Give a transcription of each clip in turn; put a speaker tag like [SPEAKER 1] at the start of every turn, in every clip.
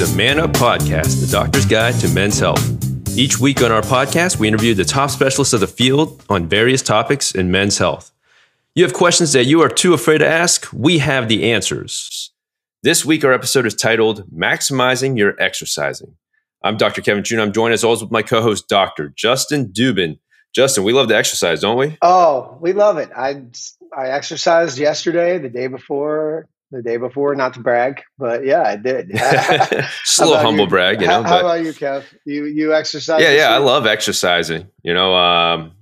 [SPEAKER 1] The Man Up Podcast, the doctor's guide to men's health. Each week on our podcast, we interview the top specialists of the field on various topics in men's health. You have questions that you are too afraid to ask? We have the answers. This week, our episode is titled Maximizing Your Exercising. I'm Dr. Kevin June. I'm joined as always with my co host, Dr. Justin Dubin. Justin, we love to exercise, don't we?
[SPEAKER 2] Oh, we love it. I I exercised yesterday, the day before, the day before. Not to brag, but yeah, I did.
[SPEAKER 1] Just a little humble
[SPEAKER 2] you?
[SPEAKER 1] brag, you know.
[SPEAKER 2] How, how, about you, Kev? You you exercise?
[SPEAKER 1] Yeah, yeah. I love exercising. You know, um,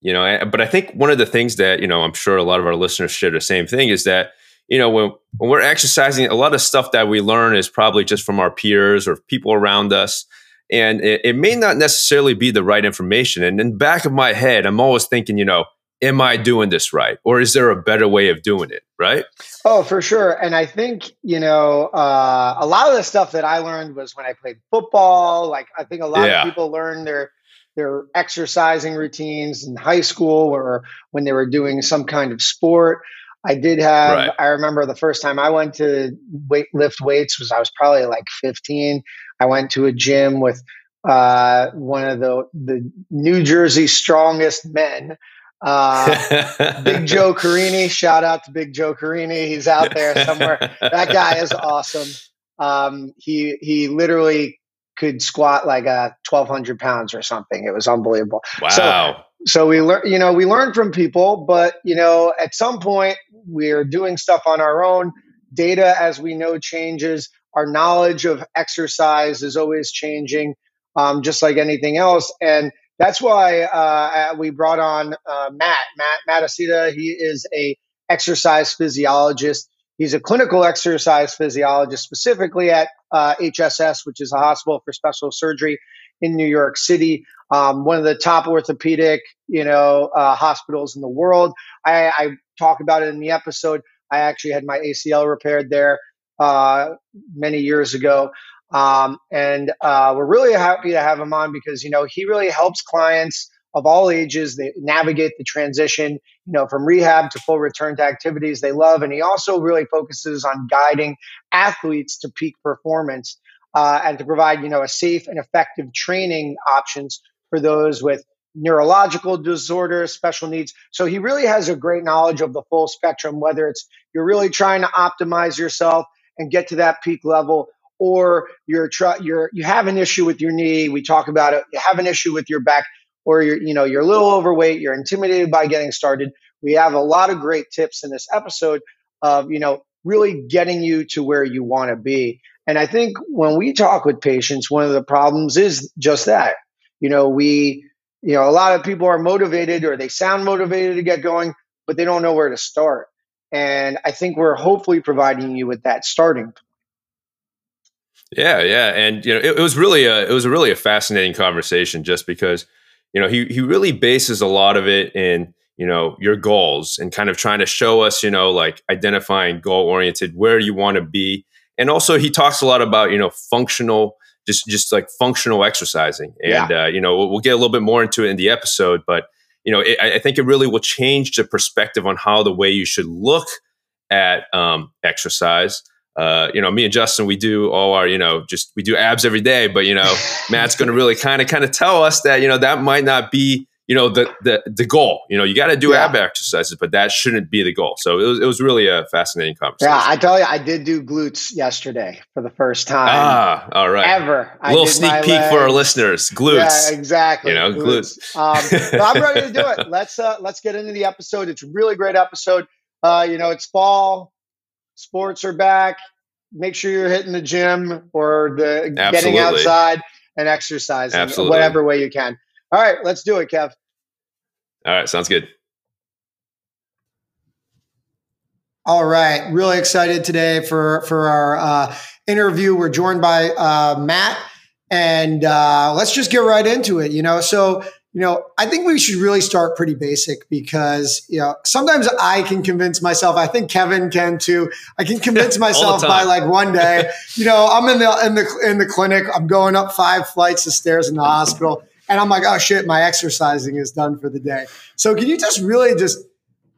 [SPEAKER 1] you know, but I think one of the things that you know, I'm sure a lot of our listeners share the same thing is that you know when when we're exercising, a lot of stuff that we learn is probably just from our peers or people around us and it, it, may not necessarily be the right information. And in the back of my head, I'm always thinking, you know, am I doing this right? Or is there a better way of doing it? Right.
[SPEAKER 2] Oh, for sure. And I think, you know, uh, a lot of the stuff that I learned was when I played football. Like, I think a lot yeah. of people learn their, their exercising routines in high school or when they were doing some kind of sport. I did have, right. I remember the first time I went to weight, lift weights was I was probably like 15. I went to a gym with uh, one of the, the New Jersey strongest men, uh, Big Joe Carini. Shout out to Big Joe Carini. He's out there somewhere. that guy is awesome. Um, he, he literally could squat like a 1200 pounds or something. It was unbelievable.
[SPEAKER 1] Wow.
[SPEAKER 2] So, so we learn, you know, we learn from people, but you know, at some point we're doing stuff on our own. Data, as we know, changes. Our knowledge of exercise is always changing, um, just like anything else. And that's why uh, we brought on uh, Matt, Matt Matt Asita. He is a exercise physiologist. He's a clinical exercise physiologist, specifically at uh, HSS, which is a hospital for special surgery in New York City, um, one of the top orthopedic, you know, uh, hospitals in the world. I, I, talk about it in the episode. I actually had my ACL repaired there uh, many years ago, um, and uh, we're really happy to have him on because you know he really helps clients of all ages they navigate the transition you know from rehab to full return to activities they love and he also really focuses on guiding athletes to peak performance uh, and to provide you know a safe and effective training options for those with neurological disorders, special needs. So he really has a great knowledge of the full spectrum, whether it's you're really trying to optimize yourself and get to that peak level, or you're try, you're you have an issue with your knee. We talk about it. You have an issue with your back, or you're you know you're a little overweight. You're intimidated by getting started. We have a lot of great tips in this episode of you know really getting you to where you want to be. And I think when we talk with patients, one of the problems is just that. You know, we, you know, a lot of people are motivated or they sound motivated to get going, but they don't know where to start. And I think we're hopefully providing you with that starting point.
[SPEAKER 1] Yeah, yeah, and you know, it, it was really a it was a really a fascinating conversation just because you know he he really bases a lot of it in you know your goals and kind of trying to show us you know like identifying goal oriented where you want to be. And also he talks a lot about you know functional just just like functional exercising. And yeah. uh, you know we'll, we'll, get a little bit more into it in the episode but you know it, i think it really will change the perspective on how the way you should look at um, exercise uh, you know, me and Justin, we do all our, you know, just we do abs every day. But you know, Matt's going to really kind of kind of tell us that you know that might not be you know the the the goal. You know, you got to do yeah. ab exercises, but that shouldn't be the goal. So it was it was really a fascinating conversation.
[SPEAKER 2] Yeah, I tell you, I did do glutes yesterday for the first time.
[SPEAKER 1] Ah, all right.
[SPEAKER 2] Ever
[SPEAKER 1] a little sneak peek legs. for our listeners. Glutes.
[SPEAKER 2] Yeah, exactly.
[SPEAKER 1] You know, glutes.
[SPEAKER 2] glutes. Um, I'm ready to do it. Let's uh, let's get into the episode. It's a really great episode. Uh, you know, it's fall. Sports are back. Make sure you're hitting the gym or the Absolutely. getting outside and exercising, Absolutely. whatever way you can. All right, let's do it, Kev.
[SPEAKER 1] All right, sounds good.
[SPEAKER 2] All right, really excited today for for our uh, interview. We're joined by uh, Matt, and uh, let's just get right into it. You know, so you know, I think we should really start pretty basic because you know sometimes I can convince myself. I think Kevin can too. I can convince myself by like one day. You know, I'm in the in the in the clinic. I'm going up five flights of stairs in the hospital and I'm like, oh shit, my exercising is done for the day. So can you just really just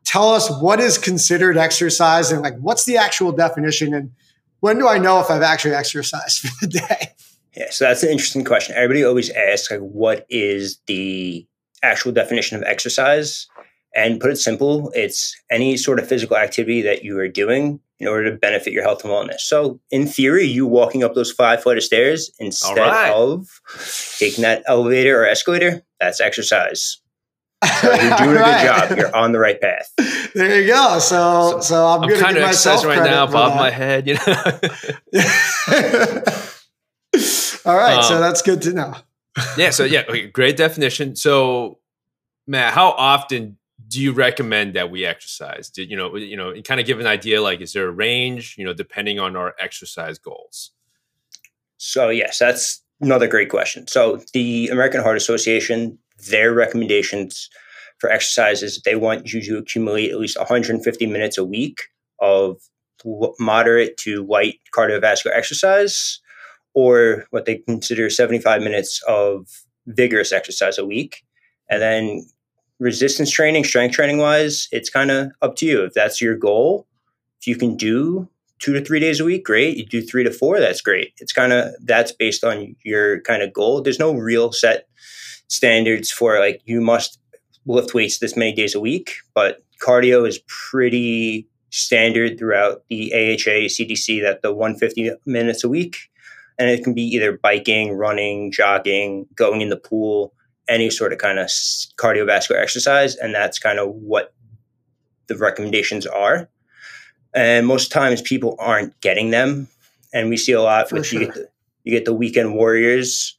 [SPEAKER 2] tell us what is considered exercise and like what's the actual definition and when do I know if I've actually exercised for the day?
[SPEAKER 3] Yeah, so that's an interesting question. Everybody always asks, like, what is the actual definition of exercise? And put it simple, it's any sort of physical activity that you are doing in order to benefit your health and wellness. So, in theory, you walking up those five flight of stairs instead right. of taking that elevator or escalator, that's exercise. So you're doing right. a good job. You're on the right path.
[SPEAKER 2] There you go. So, so, so I'm, I'm kind of exercising
[SPEAKER 1] right now, bob my head. You know.
[SPEAKER 2] All right, um, so that's good to know.
[SPEAKER 1] yeah. So yeah, okay, great definition. So, Matt, how often do you recommend that we exercise? Did you know, you know, kind of give an idea like is there a range, you know, depending on our exercise goals?
[SPEAKER 3] So yes, that's another great question. So the American Heart Association, their recommendations for exercises, they want you to accumulate at least 150 minutes a week of moderate to light cardiovascular exercise, or what they consider 75 minutes of vigorous exercise a week. And then resistance training, strength training wise, it's kind of up to you. If that's your goal, if you can do two to three days a week, great. You do three to four, that's great. It's kind of that's based on your kind of goal. There's no real set standards for like you must lift weights this many days a week, but cardio is pretty standard throughout the AHA CDC that the 150 minutes a week. And it can be either biking, running, jogging, going in the pool any sort of kind of cardiovascular exercise, and that's kind of what the recommendations are. And most times people aren't getting them, and we see a lot. For sure. you, get the, you get the weekend warriors.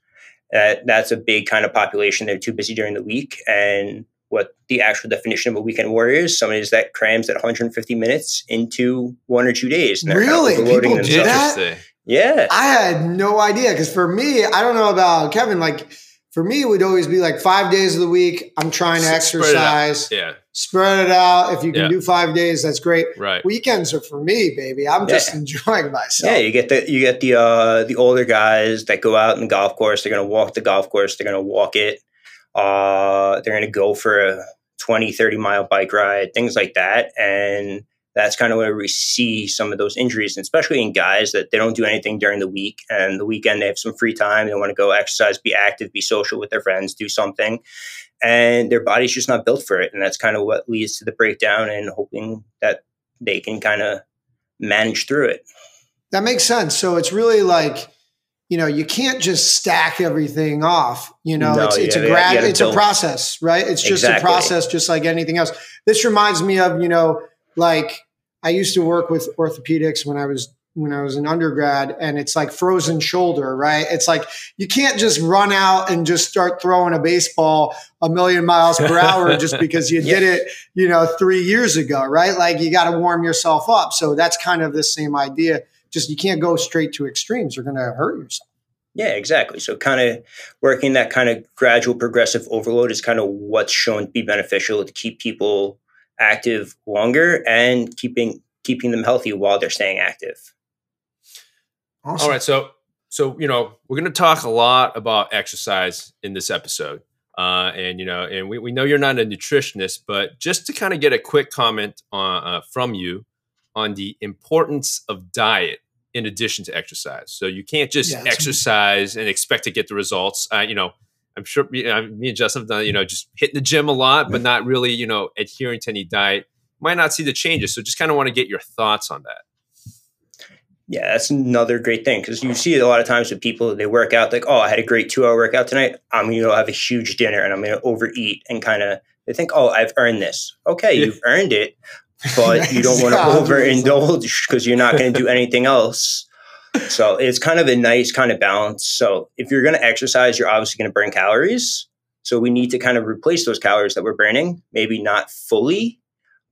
[SPEAKER 3] That that's a big kind of population. They're too busy during the week, and what the actual definition of a weekend warrior is. Somebody that crams that 150 minutes into one or two days.
[SPEAKER 2] Really, kind of people do that.
[SPEAKER 3] Yeah,
[SPEAKER 2] I had no idea because for me, I don't know about Kevin. Like for me, it would always be like five days of the week. I'm trying to exercise.
[SPEAKER 1] Spread yeah.
[SPEAKER 2] Spread it out. If you can yeah. do five days, that's great.
[SPEAKER 1] Right.
[SPEAKER 2] Weekends are for me, baby. I'm yeah. just enjoying myself.
[SPEAKER 3] Yeah, you get the you get the uh the older guys that go out in the golf course. They're gonna walk the golf course. They're gonna walk it. Uh, they're gonna go for a 20, 30 mile bike ride, things like that. And that's kind of where we see some of those injuries, and especially in guys that they don't do anything during the week and the weekend they have some free time. They want to go exercise, be active, be social with their friends, do something, and their body's just not built for it. And that's kind of what leads to the breakdown and hoping that they can kind of manage through it.
[SPEAKER 2] That makes sense. So it's really like, you know, you can't just stack everything off. You know, no, it's, it's a grad, it's a process, right? It's just exactly. a process, just like anything else. This reminds me of, you know, like I used to work with orthopedics when I was when I was an undergrad and it's like frozen shoulder, right? It's like you can't just run out and just start throwing a baseball a million miles per hour just because you yeah. did it, you know, 3 years ago, right? Like you got to warm yourself up. So that's kind of the same idea. Just you can't go straight to extremes. You're going to hurt yourself.
[SPEAKER 3] Yeah, exactly. So kind of working that kind of gradual progressive overload is kind of what's shown to be beneficial to keep people active longer and keeping keeping them healthy while they're staying active.
[SPEAKER 1] Awesome. All right, so so you know we're going to talk a lot about exercise in this episode, uh, and you know, and we, we know you're not a nutritionist, but just to kind of get a quick comment on, uh, from you on the importance of diet in addition to exercise. So you can't just yeah, exercise and expect to get the results. Uh, you know, I'm sure know, me and Justin have done, you know, just hitting the gym a lot, but not really, you know, adhering to any diet. Might not see the changes. So just kind of want to get your thoughts on that.
[SPEAKER 3] Yeah, that's another great thing because you see a lot of times with people, they work out like, oh, I had a great two hour workout tonight. I'm going to have a huge dinner and I'm going to overeat and kind of, they think, oh, I've earned this. Okay, you've earned it, but you don't want to overindulge because you're not going to do anything else so it's kind of a nice kind of balance. So if you're going to exercise, you're obviously going to burn calories. So we need to kind of replace those calories that we're burning, maybe not fully,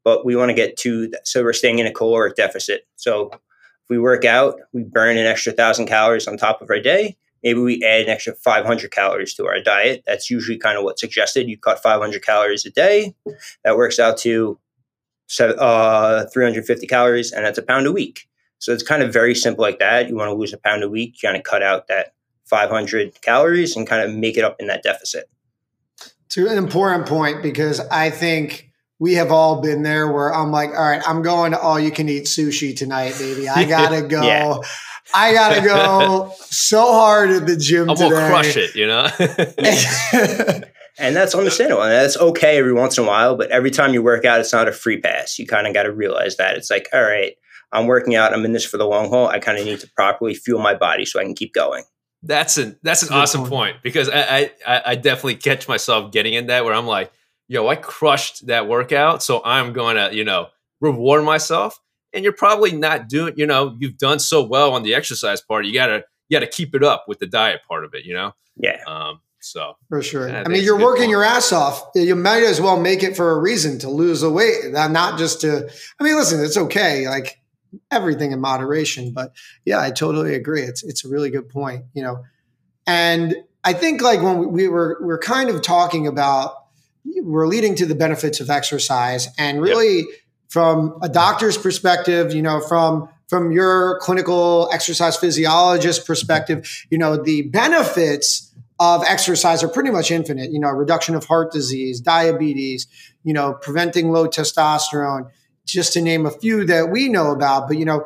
[SPEAKER 3] but we want to get to so we're staying in a caloric deficit. So if we work out, we burn an extra thousand calories on top of our day. Maybe we add an extra 500 calories to our diet. That's usually kind of what's suggested. You cut 500 calories a day. That works out to uh, 350 calories, and that's a pound a week. So it's kind of very simple like that. You want to lose a pound a week, you kind of cut out that 500 calories and kind of make it up in that deficit.
[SPEAKER 2] To an important point because I think we have all been there where I'm like, all right, I'm going to all you can eat sushi tonight, baby. I gotta go. yeah. I gotta go so hard at the gym.
[SPEAKER 1] I'm
[SPEAKER 2] today.
[SPEAKER 1] gonna crush it, you know.
[SPEAKER 3] and that's understandable, and that's okay every once in a while. But every time you work out, it's not a free pass. You kind of got to realize that it's like, all right, I'm working out. I'm in this for the long haul. I kind of need to properly fuel my body so I can keep going.
[SPEAKER 1] That's an that's an awesome point. point because I, I I definitely catch myself getting in that where I'm like, yo, I crushed that workout, so I'm going to you know reward myself. And you're probably not doing, you know, you've done so well on the exercise part. You gotta you gotta keep it up with the diet part of it, you know.
[SPEAKER 3] Yeah.
[SPEAKER 1] Um, so
[SPEAKER 2] for sure. Yeah, I mean, you're working point. your ass off. You might as well make it for a reason to lose the weight, not just to. I mean, listen, it's okay. Like everything in moderation. But yeah, I totally agree. It's it's a really good point, you know. And I think like when we were we're kind of talking about we're leading to the benefits of exercise and really yep. from a doctor's perspective, you know, from from your clinical exercise physiologist perspective, you know, the benefits of exercise are pretty much infinite, you know, reduction of heart disease, diabetes, you know, preventing low testosterone, just to name a few that we know about. But you know,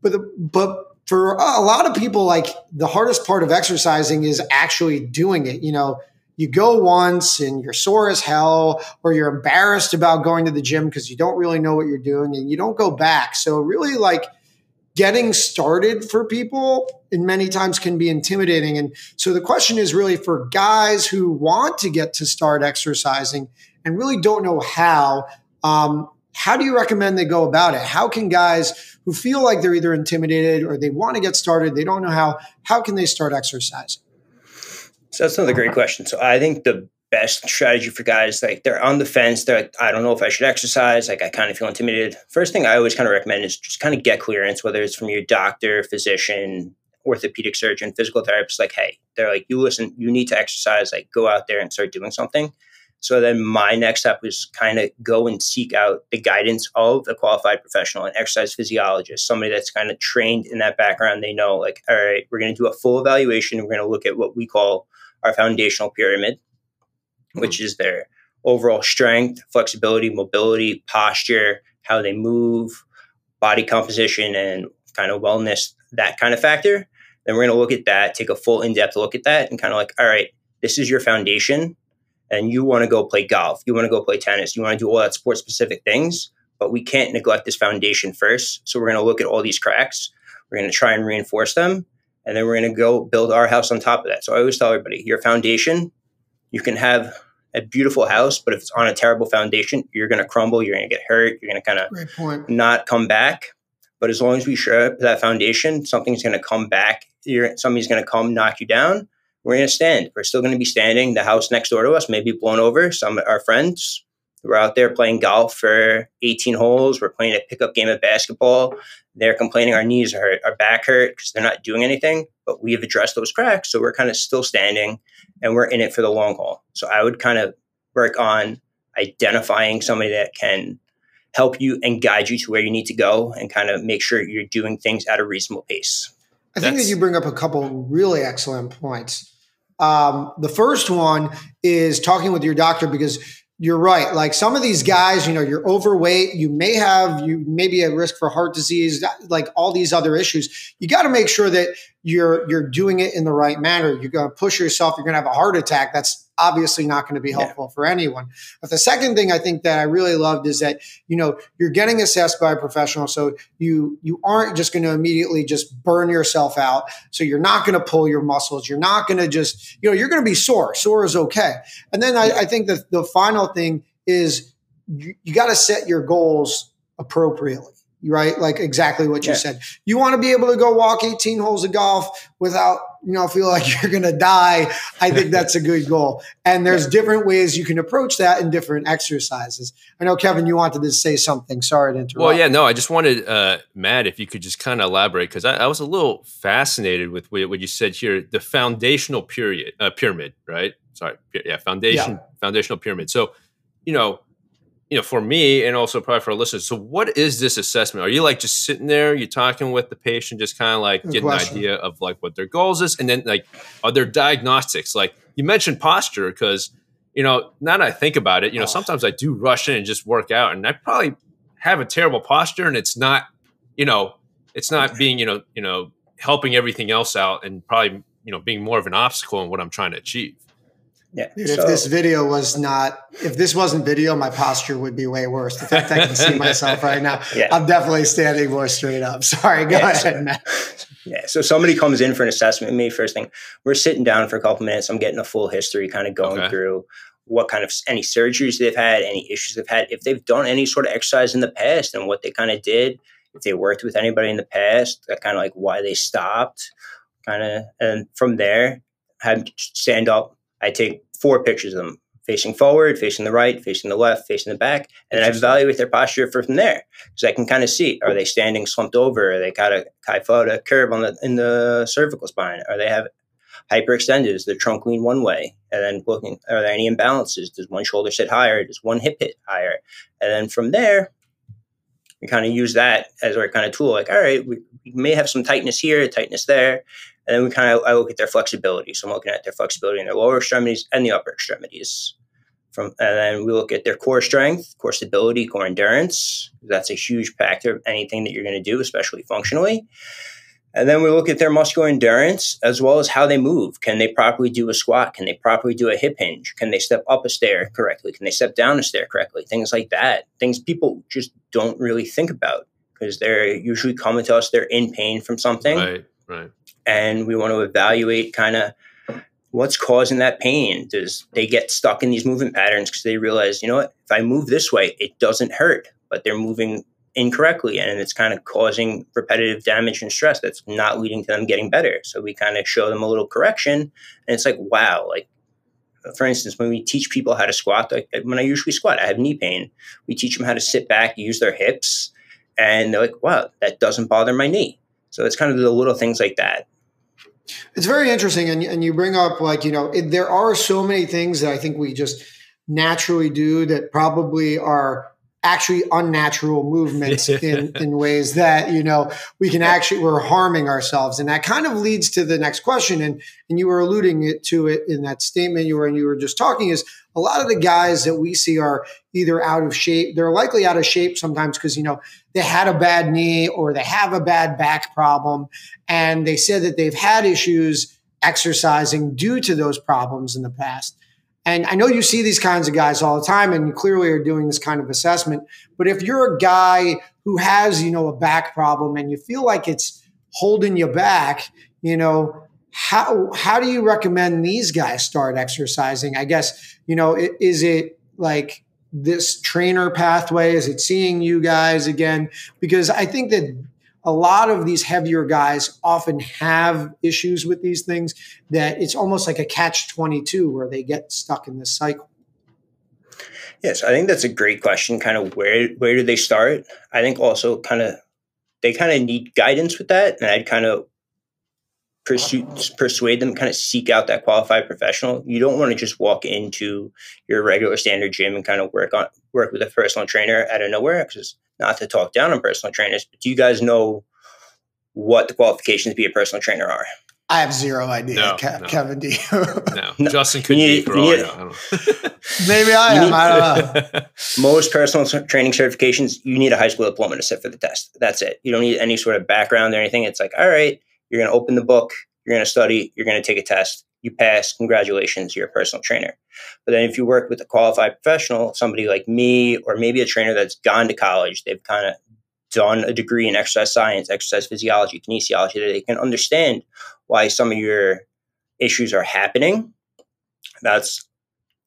[SPEAKER 2] but the, but for a lot of people, like the hardest part of exercising is actually doing it. You know, you go once and you're sore as hell, or you're embarrassed about going to the gym because you don't really know what you're doing and you don't go back. So really, like getting started for people and many times can be intimidating. And so the question is really for guys who want to get to start exercising and really don't know how. Um, how do you recommend they go about it? How can guys who feel like they're either intimidated or they want to get started, they don't know how, how can they start exercising?
[SPEAKER 3] So that's another great question. So I think the best strategy for guys like they're on the fence, they're like, I don't know if I should exercise, like I kind of feel intimidated. First thing I always kind of recommend is just kind of get clearance, whether it's from your doctor, physician, orthopedic surgeon, physical therapist, like, hey, they're like, you listen, you need to exercise, like go out there and start doing something. So then my next step was kind of go and seek out the guidance of a qualified professional, an exercise physiologist, somebody that's kind of trained in that background. They know, like, all right, we're going to do a full evaluation. We're going to look at what we call our foundational pyramid, hmm. which is their overall strength, flexibility, mobility, posture, how they move, body composition, and kind of wellness, that kind of factor. Then we're going to look at that, take a full in depth look at that, and kind of like, all right, this is your foundation and you want to go play golf, you want to go play tennis, you want to do all that sport specific things, but we can't neglect this foundation first. So we're going to look at all these cracks. We're going to try and reinforce them. And then we're going to go build our house on top of that. So I always tell everybody your foundation, you can have a beautiful house, but if it's on a terrible foundation, you're going to crumble, you're going to get hurt, you're going to kind of not come back. But as long as we share that foundation, something's going to come back. You're, somebody's going to come knock you down, we're going to stand. We're still going to be standing. The house next door to us may be blown over. Some of our friends we're out there playing golf for 18 holes. We're playing a pickup game of basketball. They're complaining our knees hurt, our back hurt because they're not doing anything. But we have addressed those cracks, so we're kind of still standing, and we're in it for the long haul. So I would kind of work on identifying somebody that can help you and guide you to where you need to go, and kind of make sure you're doing things at a reasonable pace.
[SPEAKER 2] I think that you bring up a couple really excellent points. Um, the first one is talking with your doctor because you're right. Like some of these guys, you know, you're overweight, you may have, you may be at risk for heart disease, like all these other issues. You got to make sure that you're you're doing it in the right manner. You're going to push yourself. You're going to have a heart attack. That's obviously not going to be helpful yeah. for anyone. But the second thing I think that I really loved is that you know you're getting assessed by a professional, so you you aren't just going to immediately just burn yourself out. So you're not going to pull your muscles. You're not going to just you know you're going to be sore. Sore is okay. And then I, I think that the final thing is you, you got to set your goals appropriately right? Like exactly what you yeah. said. You want to be able to go walk 18 holes of golf without, you know, feel like you're going to die. I think that's a good goal. And there's different ways you can approach that in different exercises. I know, Kevin, you wanted to say something. Sorry to interrupt.
[SPEAKER 1] Well, yeah, no, I just wanted, uh, Matt, if you could just kind of elaborate, because I, I, was a little fascinated with what you said here, the foundational period, uh, pyramid, right? Sorry. Yeah. Foundation, yeah. foundational pyramid. So, you know, you know, for me and also probably for our listeners. So, what is this assessment? Are you like just sitting there, you're talking with the patient, just kind of like Good getting an idea of like what their goals is, and then like are there diagnostics? Like you mentioned posture because you know, now that I think about it, you know, oh. sometimes I do rush in and just work out, and I probably have a terrible posture, and it's not, you know, it's not being, you know, you know, helping everything else out, and probably, you know, being more of an obstacle in what I'm trying to achieve.
[SPEAKER 2] Yeah. Dude, so, if this video was not, if this wasn't video, my posture would be way worse. In fact, I can see myself right now. Yeah. I'm definitely standing more straight up. Sorry, go yeah, ahead,
[SPEAKER 3] so,
[SPEAKER 2] Matt.
[SPEAKER 3] Yeah. So somebody comes in for an assessment with me. First thing, we're sitting down for a couple minutes. I'm getting a full history, kind of going okay. through what kind of any surgeries they've had, any issues they've had, if they've done any sort of exercise in the past, and what they kind of did, if they worked with anybody in the past, kind of like why they stopped, kind of, and from there, have stand up. I take four pictures of them facing forward, facing the right, facing the left, facing the back, and then I evaluate their posture from there because I can kind of see: are they standing slumped over? Are they got a kyphotic curve on the in the cervical spine? Are they have hyperextended? Is the trunk lean one way? And then looking, are there any imbalances? Does one shoulder sit higher? Does one hip hit higher? And then from there, we kind of use that as our kind of tool. Like, all right, we, we may have some tightness here, tightness there, and then we kind of I look at their flexibility. So I'm looking at their flexibility in their lower extremities and the upper extremities. From and then we look at their core strength, core stability, core endurance. That's a huge factor of anything that you're going to do, especially functionally. And then we look at their muscular endurance as well as how they move. Can they properly do a squat? Can they properly do a hip hinge? Can they step up a stair correctly? Can they step down a stair correctly? Things like that. Things people just don't really think about because they're usually coming to us, they're in pain from something.
[SPEAKER 1] Right, right
[SPEAKER 3] and we want to evaluate kind of what's causing that pain. Does they get stuck in these movement patterns because they realize, you know what, if I move this way, it doesn't hurt, but they're moving incorrectly and it's kind of causing repetitive damage and stress that's not leading to them getting better. So we kind of show them a little correction and it's like, wow, like for instance, when we teach people how to squat, like when I usually squat, I have knee pain. We teach them how to sit back, use their hips, and they're like, wow, that doesn't bother my knee. So it's kind of the little things like that.
[SPEAKER 2] It's very interesting, and and you bring up like you know it, there are so many things that I think we just naturally do that probably are actually unnatural movements in, in ways that you know we can actually we're harming ourselves. And that kind of leads to the next question and and you were alluding it to it in that statement you were and you were just talking is a lot of the guys that we see are either out of shape they're likely out of shape sometimes because you know they had a bad knee or they have a bad back problem and they said that they've had issues exercising due to those problems in the past and I know you see these kinds of guys all the time, and you clearly are doing this kind of assessment. But if you're a guy who has, you know, a back problem and you feel like it's holding you back, you know, how how do you recommend these guys start exercising? I guess, you know, is it like this trainer pathway? Is it seeing you guys again? Because I think that a lot of these heavier guys often have issues with these things that it's almost like a catch 22 where they get stuck in this cycle
[SPEAKER 3] yes i think that's a great question kind of where where do they start i think also kind of they kind of need guidance with that and i'd kind of pursue, persuade them kind of seek out that qualified professional you don't want to just walk into your regular standard gym and kind of work on work with a personal trainer out of nowhere because not to talk down on personal trainers, but do you guys know what the qualifications to be a personal trainer are?
[SPEAKER 2] I have zero idea, no, Ke- no. Kevin. Do
[SPEAKER 1] you? no. no. Justin could need, be for all need, I know.
[SPEAKER 2] Maybe I am. Need, I don't know.
[SPEAKER 3] Most personal training certifications, you need a high school diploma to sit for the test. That's it. You don't need any sort of background or anything. It's like, all right, you're going to open the book, you're going to study, you're going to take a test you pass, congratulations, you're a personal trainer. But then if you work with a qualified professional, somebody like me, or maybe a trainer that's gone to college, they've kind of done a degree in exercise science, exercise physiology, kinesiology, that they can understand why some of your issues are happening. That's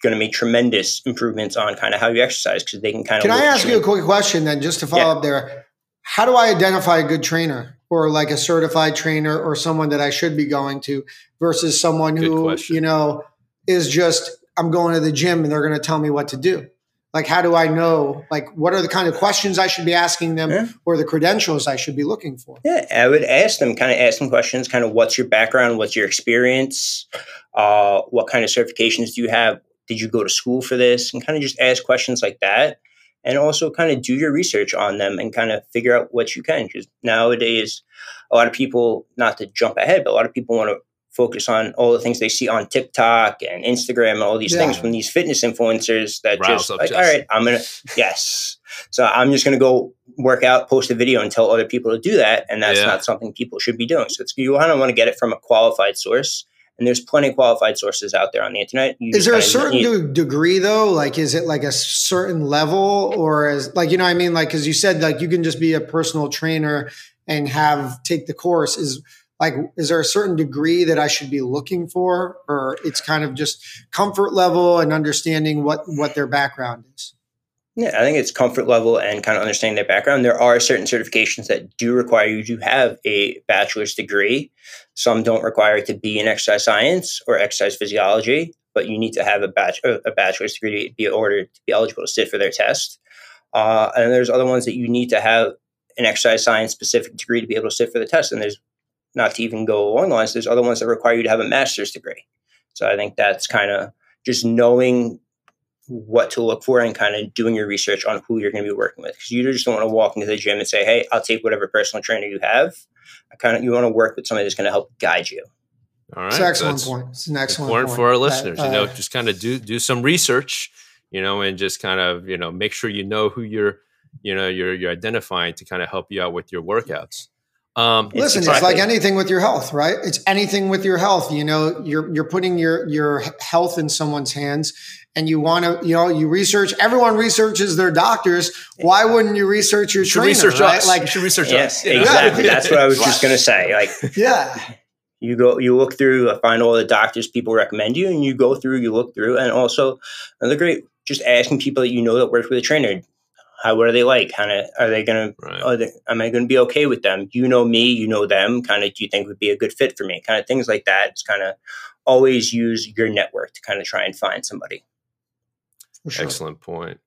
[SPEAKER 3] going to make tremendous improvements on kind of how you exercise because they can kind
[SPEAKER 2] of. Can I ask you a quick question then, just to follow yeah. up there? How do I identify a good trainer? Or like a certified trainer or someone that I should be going to versus someone who, you know, is just, I'm going to the gym and they're going to tell me what to do. Like, how do I know? Like, what are the kind of questions I should be asking them yeah. or the credentials I should be looking for?
[SPEAKER 3] Yeah, I would ask them, kind of ask them questions, kind of what's your background? What's your experience? Uh, what kind of certifications do you have? Did you go to school for this? And kind of just ask questions like that and also kind of do your research on them and kind of figure out what you can. Because nowadays, a lot of people, not to jump ahead, but a lot of people want to focus on all the things they see on TikTok and Instagram and all these yeah. things from these fitness influencers that Rouse just like, all right, I'm gonna yes. So I'm just gonna go work out, post a video, and tell other people to do that, and that's yeah. not something people should be doing. So it's you want to want to get it from a qualified source and there's plenty of qualified sources out there on the internet.
[SPEAKER 2] You is there a certain need- degree though? Like, is it like a certain level, or is like you know, I mean, like because you said like you can just be a personal trainer and have take the course. Is like is there a certain degree that I should be looking for, or it's kind of just comfort level and understanding what what their background is?
[SPEAKER 3] Yeah, I think it's comfort level and kind of understanding their background. There are certain certifications that do require you to have a bachelor's degree. Some don't require it to be in exercise science or exercise physiology, but you need to have a, batch, a bachelor's degree to be ordered to be eligible to sit for their test. Uh, and there's other ones that you need to have an exercise science specific degree to be able to sit for the test. And there's not to even go along the lines, there's other ones that require you to have a master's degree. So I think that's kind of just knowing what to look for and kind of doing your research on who you're going to be working with. Because you just don't want to walk into the gym and say, "Hey, I'll take whatever personal trainer you have." I kind of you want to work with somebody that's going to help guide you.
[SPEAKER 2] All right, it's an excellent so point. It's an excellent
[SPEAKER 1] important
[SPEAKER 2] point.
[SPEAKER 1] for our listeners. That, uh, you know, just kind of do do some research, you know, and just kind of you know make sure you know who you're you know you're you're identifying to kind of help you out with your workouts.
[SPEAKER 2] Um, Listen, it's, it's like anything with your health, right? It's anything with your health. You know, you're you're putting your your health in someone's hands, and you want to, you know, you research. Everyone researches their doctors. Why wouldn't you research your you trainer?
[SPEAKER 1] Research
[SPEAKER 2] right?
[SPEAKER 1] us. Like you should research
[SPEAKER 3] yes,
[SPEAKER 1] us.
[SPEAKER 3] Exactly. That's what I was just gonna say. Like,
[SPEAKER 2] yeah.
[SPEAKER 3] You go, you look through, uh, find all the doctors people recommend you, and you go through, you look through, and also another great, just asking people that you know that work with a trainer how what are they like? Kind of are they gonna? Right. They, am I gonna be okay with them? You know me, you know them. Kind of, do you think would be a good fit for me? Kind of things like that. It's kind of always use your network to kind of try and find somebody.
[SPEAKER 1] Sure. Excellent point.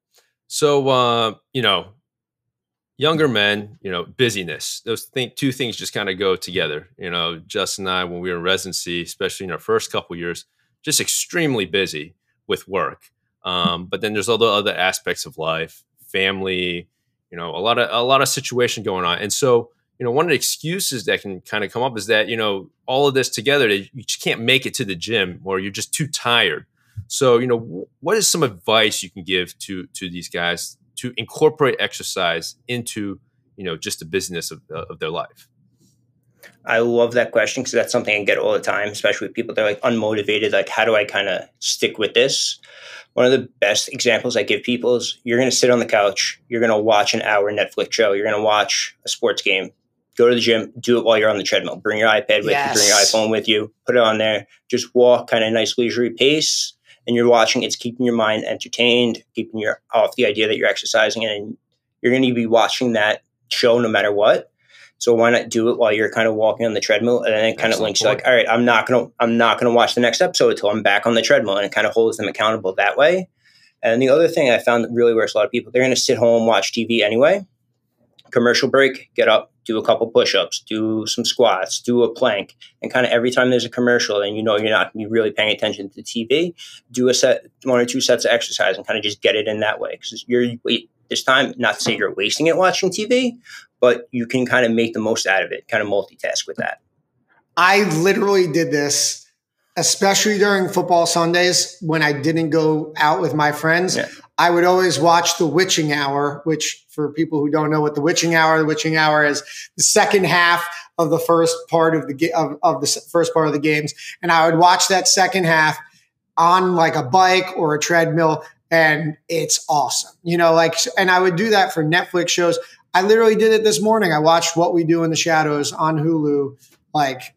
[SPEAKER 1] So, uh, you know, younger men, you know, busyness. Those th- two things just kind of go together. You know, Justin and I, when we were in residency, especially in our first couple years, just extremely busy with work. Um, but then there's all the other aspects of life family, you know, a lot of a lot of situation going on. And so, you know, one of the excuses that can kind of come up is that, you know, all of this together, you just can't make it to the gym or you're just too tired. So, you know, what is some advice you can give to to these guys to incorporate exercise into, you know, just the business of, uh, of their life?
[SPEAKER 3] I love that question because that's something I get all the time, especially with people that are like unmotivated. Like, how do I kind of stick with this? One of the best examples I give people is you're going to sit on the couch, you're going to watch an hour Netflix show, you're going to watch a sports game, go to the gym, do it while you're on the treadmill. Bring your iPad with yes. you, bring your iPhone with you, put it on there, just walk kind of nice leisurely pace. And you're watching, it's keeping your mind entertained, keeping you off the idea that you're exercising, and you're going to be watching that show no matter what so why not do it while you're kind of walking on the treadmill, and then it kind of links like, all right, I'm not gonna I'm not gonna watch the next episode until I'm back on the treadmill, and it kind of holds them accountable that way. And the other thing I found that really works a lot of people, they're gonna sit home watch TV anyway. Commercial break, get up, do a couple push-ups, do some squats, do a plank, and kind of every time there's a commercial and you know you're not be really paying attention to TV, do a set one or two sets of exercise and kind of just get it in that way because you're this time not to say you're wasting it watching TV, but you can kind of make the most out of it, kind of multitask with that.
[SPEAKER 2] I literally did this, especially during football Sundays when I didn't go out with my friends. Yeah. I would always watch the witching hour, which for people who don't know what the witching hour, the witching hour is the second half of the first part of the of, of the first part of the games, and I would watch that second half on like a bike or a treadmill and it's awesome. You know, like, and I would do that for Netflix shows. I literally did it this morning. I watched What We Do in the Shadows on Hulu, like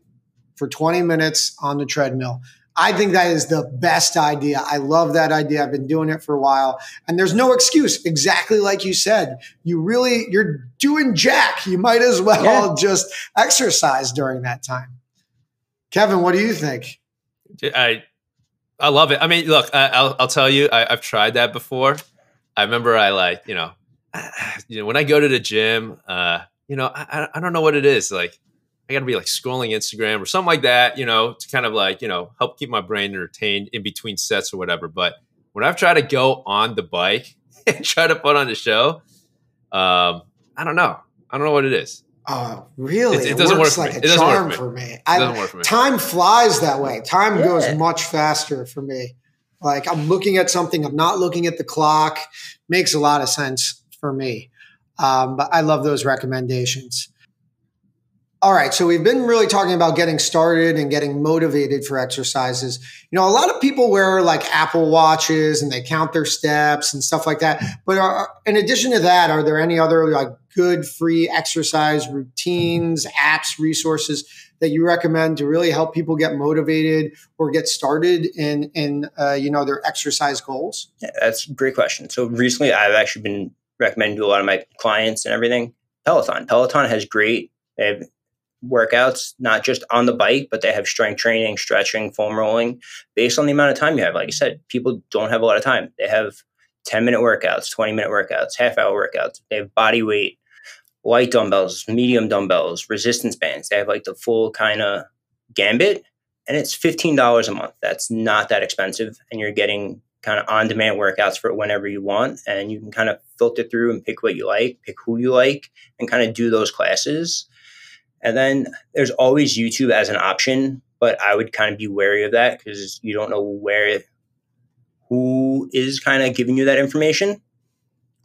[SPEAKER 2] for 20 minutes on the treadmill. I think that is the best idea. I love that idea. I've been doing it for a while. And there's no excuse. Exactly like you said. You really, you're doing jack. You might as well yeah. just exercise during that time. Kevin, what do you think?
[SPEAKER 1] I I love it. I mean, look, I, will I'll tell you, I, have tried that before. I remember I like, you know, you know, when I go to the gym, uh, you know, I, I don't know what it is. Like, I got to be like scrolling Instagram or something like that, you know, to kind of like, you know, help keep my brain entertained in between sets or whatever. But when I've tried to go on the bike and try to put on the show, um, I don't know. I don't know what it is.
[SPEAKER 2] Oh, really?
[SPEAKER 1] It, it doesn't work like
[SPEAKER 2] a charm for me.
[SPEAKER 1] It doesn't work for me.
[SPEAKER 2] Time flies that way. Time yeah. goes much faster for me. Like I'm looking at something, I'm not looking at the clock. Makes a lot of sense for me. Um, but I love those recommendations. All right, so we've been really talking about getting started and getting motivated for exercises. You know, a lot of people wear like Apple watches and they count their steps and stuff like that. But are, in addition to that, are there any other like good free exercise routines, apps, resources that you recommend to really help people get motivated or get started in in uh, you know their exercise goals?
[SPEAKER 3] Yeah, that's a great question. So recently, I've actually been recommending to a lot of my clients and everything Peloton. Peloton has great. Workouts, not just on the bike, but they have strength training, stretching, foam rolling based on the amount of time you have. Like I said, people don't have a lot of time. They have 10 minute workouts, 20 minute workouts, half hour workouts. They have body weight, light dumbbells, medium dumbbells, resistance bands. They have like the full kind of gambit. And it's $15 a month. That's not that expensive. And you're getting kind of on demand workouts for whenever you want. And you can kind of filter through and pick what you like, pick who you like, and kind of do those classes and then there's always YouTube as an option, but I would kind of be wary of that because you don't know where who is kind of giving you that information.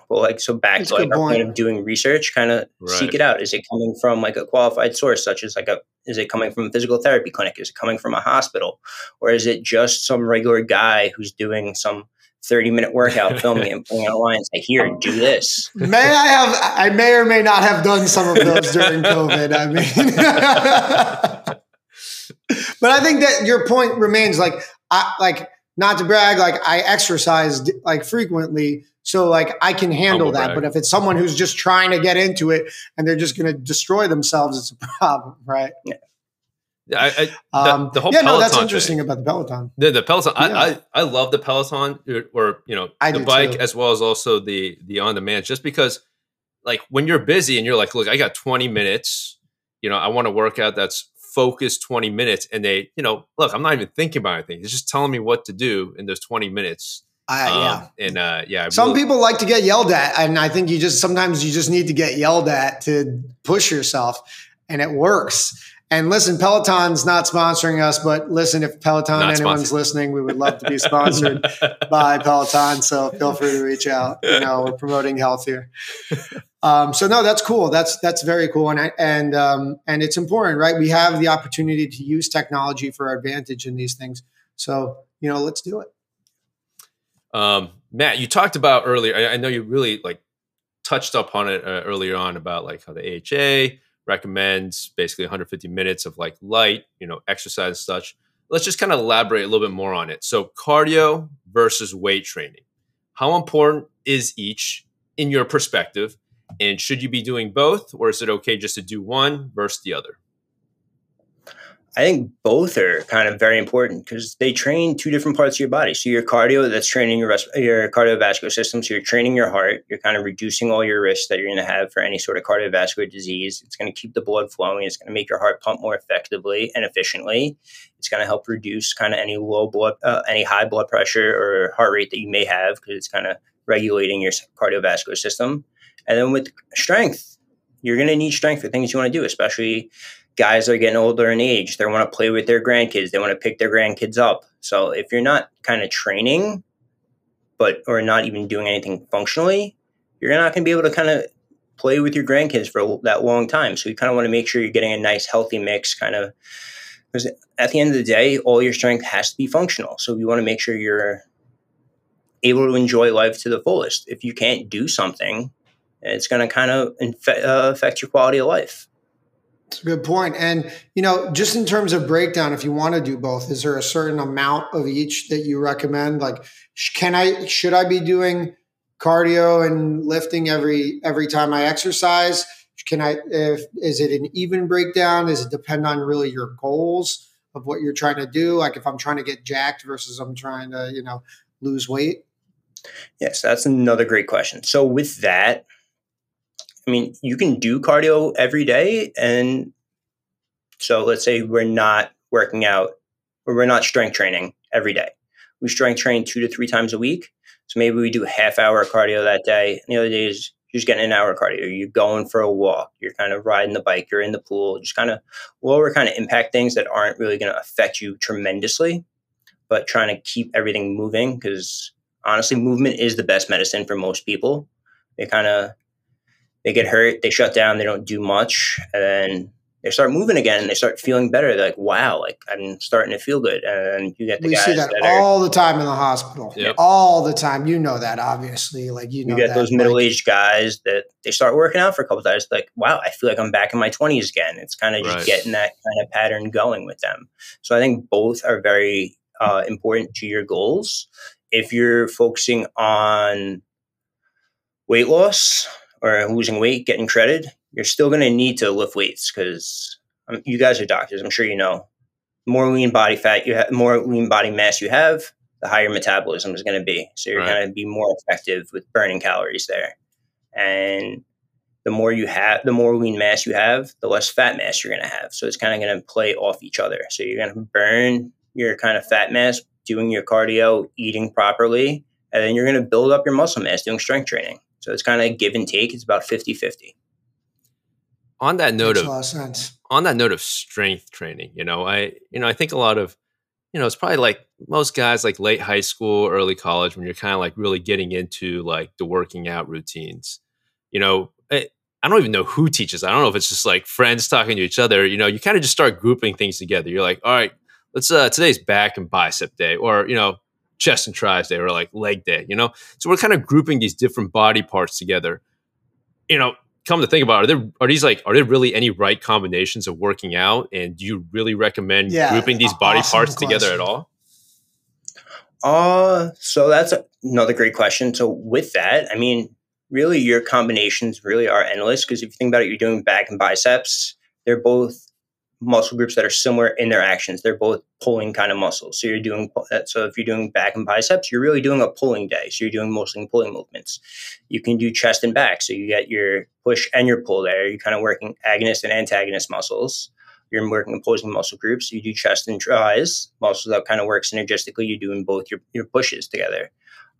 [SPEAKER 3] Well, like so back That's to like our point of doing research, kind of right. seek it out. Is it coming from like a qualified source, such as like a is it coming from a physical therapy clinic? Is it coming from a hospital? Or is it just some regular guy who's doing some 30 minute workout filming and putting it online and say, here, do this.
[SPEAKER 2] May I have, I may or may not have done some of those during COVID. I mean, but I think that your point remains like, I, like, not to brag, like I exercise like frequently. So like I can handle that. Brag. But if it's someone who's just trying to get into it and they're just going to destroy themselves, it's a problem, right?
[SPEAKER 1] Yeah. I, I the,
[SPEAKER 2] um, the, whole yeah, Peloton no, that's interesting thing. about the Peloton.
[SPEAKER 1] The, the Peloton, yeah. I, I, I love the Peloton or you know I the bike too. as well as also the the on demand, just because like when you're busy and you're like, look, I got 20 minutes, you know, I want to work out that's focused 20 minutes, and they, you know, look, I'm not even thinking about anything; it's just telling me what to do in those 20 minutes.
[SPEAKER 2] I, um,
[SPEAKER 1] yeah, and uh, yeah.
[SPEAKER 2] Some really, people like to get yelled at, and I think you just sometimes you just need to get yelled at to push yourself, and it works. And listen, Peloton's not sponsoring us, but listen, if Peloton not anyone's sponsored. listening, we would love to be sponsored by Peloton. So feel free to reach out. You know, we're promoting health here. Um, so no, that's cool. That's that's very cool, and and um, and it's important, right? We have the opportunity to use technology for our advantage in these things. So you know, let's do it.
[SPEAKER 1] Um, Matt, you talked about earlier. I, I know you really like touched up on it uh, earlier on about like how the AHA recommends basically 150 minutes of like light, you know, exercise and such. Let's just kind of elaborate a little bit more on it. So, cardio versus weight training. How important is each in your perspective? And should you be doing both, or is it okay just to do one versus the other?
[SPEAKER 3] I think both are kind of very important because they train two different parts of your body. So your cardio, that's training your your cardiovascular system. So you're training your heart. You're kind of reducing all your risks that you're going to have for any sort of cardiovascular disease. It's going to keep the blood flowing. It's going to make your heart pump more effectively and efficiently. It's going to help reduce kind of any low blood, uh, any high blood pressure or heart rate that you may have because it's kind of regulating your cardiovascular system. And then with strength, you're going to need strength for things you want to do, especially guys are getting older in age. They want to play with their grandkids. They want to pick their grandkids up. So if you're not kind of training, but or not even doing anything functionally, you're not going to be able to kind of play with your grandkids for that long time. So you kind of want to make sure you're getting a nice, healthy mix, kind of. Because at the end of the day, all your strength has to be functional. So you want to make sure you're able to enjoy life to the fullest. If you can't do something, it's going to kind of uh, affect your quality of life.
[SPEAKER 2] It's a good point. And, you know, just in terms of breakdown, if you want to do both, is there a certain amount of each that you recommend? Like, can I, should I be doing cardio and lifting every, every time I exercise? Can I, if, is it an even breakdown? Does it depend on really your goals of what you're trying to do? Like if I'm trying to get jacked versus I'm trying to, you know, lose weight?
[SPEAKER 3] Yes, that's another great question. So with that, I mean, you can do cardio every day. And so let's say we're not working out or we're not strength training every day. We strength train two to three times a week. So maybe we do a half hour of cardio that day. And the other day is just getting an hour of cardio. You're going for a walk. You're kind of riding the bike. You're in the pool. Just kind of lower kind of impact things that aren't really going to affect you tremendously, but trying to keep everything moving because honestly, movement is the best medicine for most people. They kind of they get hurt, they shut down, they don't do much, and then they start moving again and they start feeling better. They're like, wow, like I'm starting to feel good. And you get the
[SPEAKER 2] we
[SPEAKER 3] guys
[SPEAKER 2] see that,
[SPEAKER 3] that
[SPEAKER 2] all
[SPEAKER 3] are,
[SPEAKER 2] the time in the hospital.
[SPEAKER 1] Yep.
[SPEAKER 2] All the time. You know that, obviously. Like you know
[SPEAKER 3] you get
[SPEAKER 2] that,
[SPEAKER 3] those
[SPEAKER 2] like-
[SPEAKER 3] middle aged guys that they start working out for a couple of days. Like, wow, I feel like I'm back in my 20s again. It's kind of just
[SPEAKER 1] Right.
[SPEAKER 3] getting that kind of pattern going with them. So I think both are very uh, important to your goals. If you're focusing on weight loss or losing weight, getting shredded, you're still going to need to lift weights because um, you guys are doctors. I'm sure you know. More lean body fat you have, more lean body mass you have, the higher metabolism is going to be. So you're
[SPEAKER 1] Right.
[SPEAKER 3] going to be more effective with burning calories there. And the more you have, the more lean mass you have, the less fat mass you're going to have. So it's kind of going to play off each other. So you're going to burn your kind of fat mass doing your cardio, eating properly, and then you're going to build up your muscle mass doing strength training. So it's kind of give and take. It's about 50 50.
[SPEAKER 1] On that note
[SPEAKER 2] Makes
[SPEAKER 1] of
[SPEAKER 2] a lot of sense.
[SPEAKER 1] on that note of strength training, you know, I you know I think a lot of you know it's probably like most guys like late high school, early college when you're kind of like really getting into like the working out routines. You know, I, I don't even know who teaches. I don't know if it's just like friends talking to each other. You know, you kind of just start grouping things together. You're like, all right, let's uh today's back and bicep day, or you know, chest and tris day, or like leg day. You know, so we're kind of grouping these different body parts together. You know, come to think about it, are there are these like are there really any right combinations of working out and do you really recommend
[SPEAKER 2] Yeah,
[SPEAKER 1] grouping these body
[SPEAKER 2] awesome
[SPEAKER 1] parts together at all
[SPEAKER 3] Uh, so that's another great question. So with that, I mean, really your combinations really are endless because if you think about it, you're doing back and biceps. They're both muscle groups that are similar in their actions. They're both pulling kind of muscles. So you're doing so if you're doing back and biceps, you're really doing a pulling day. So you're doing mostly pulling movements. You can do chest and back. So you get your push and your pull there. You're kind of working agonist and antagonist muscles. You're working opposing muscle groups. You do chest and tris, muscles that kind of work synergistically. You're doing both your, your pushes together.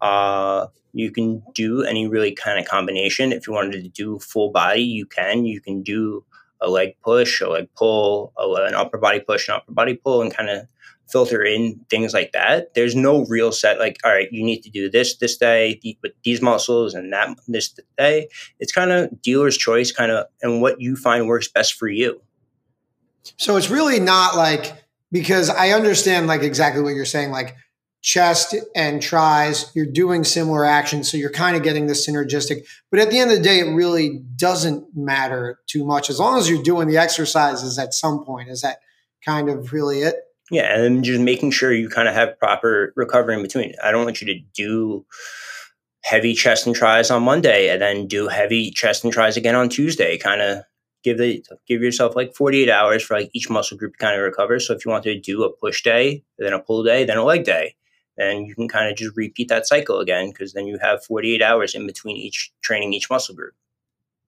[SPEAKER 3] Uh, you can do any really kind of combination. If you wanted to do full body, you can. You can do a leg push, a leg pull, a, an upper body push, an upper body pull, and kind of filter in things like that. There's no real set like, all right, you need to do this this day with these muscles and that this day. It's kind of dealer's choice, kind of, and what you find works best for you.
[SPEAKER 2] So it's really not like because I understand like exactly what you're saying, like chest and tris, you're doing similar actions, so you're kind of getting this synergistic. But at the end of the day, it really doesn't matter too much as long as you're doing the exercises at some point. Is that kind of really it?
[SPEAKER 3] Yeah, and just making sure you kind of have proper recovery in between. I don't want you to do heavy chest and tris on Monday and then do heavy chest and tris again on Tuesday. Kind of give the give yourself like 48 hours for like each muscle group to kind of recover. So if you want to do a push day, then a pull day, then a leg day, then you can kind of just repeat that cycle again because then you have 48 hours in between each training each muscle group.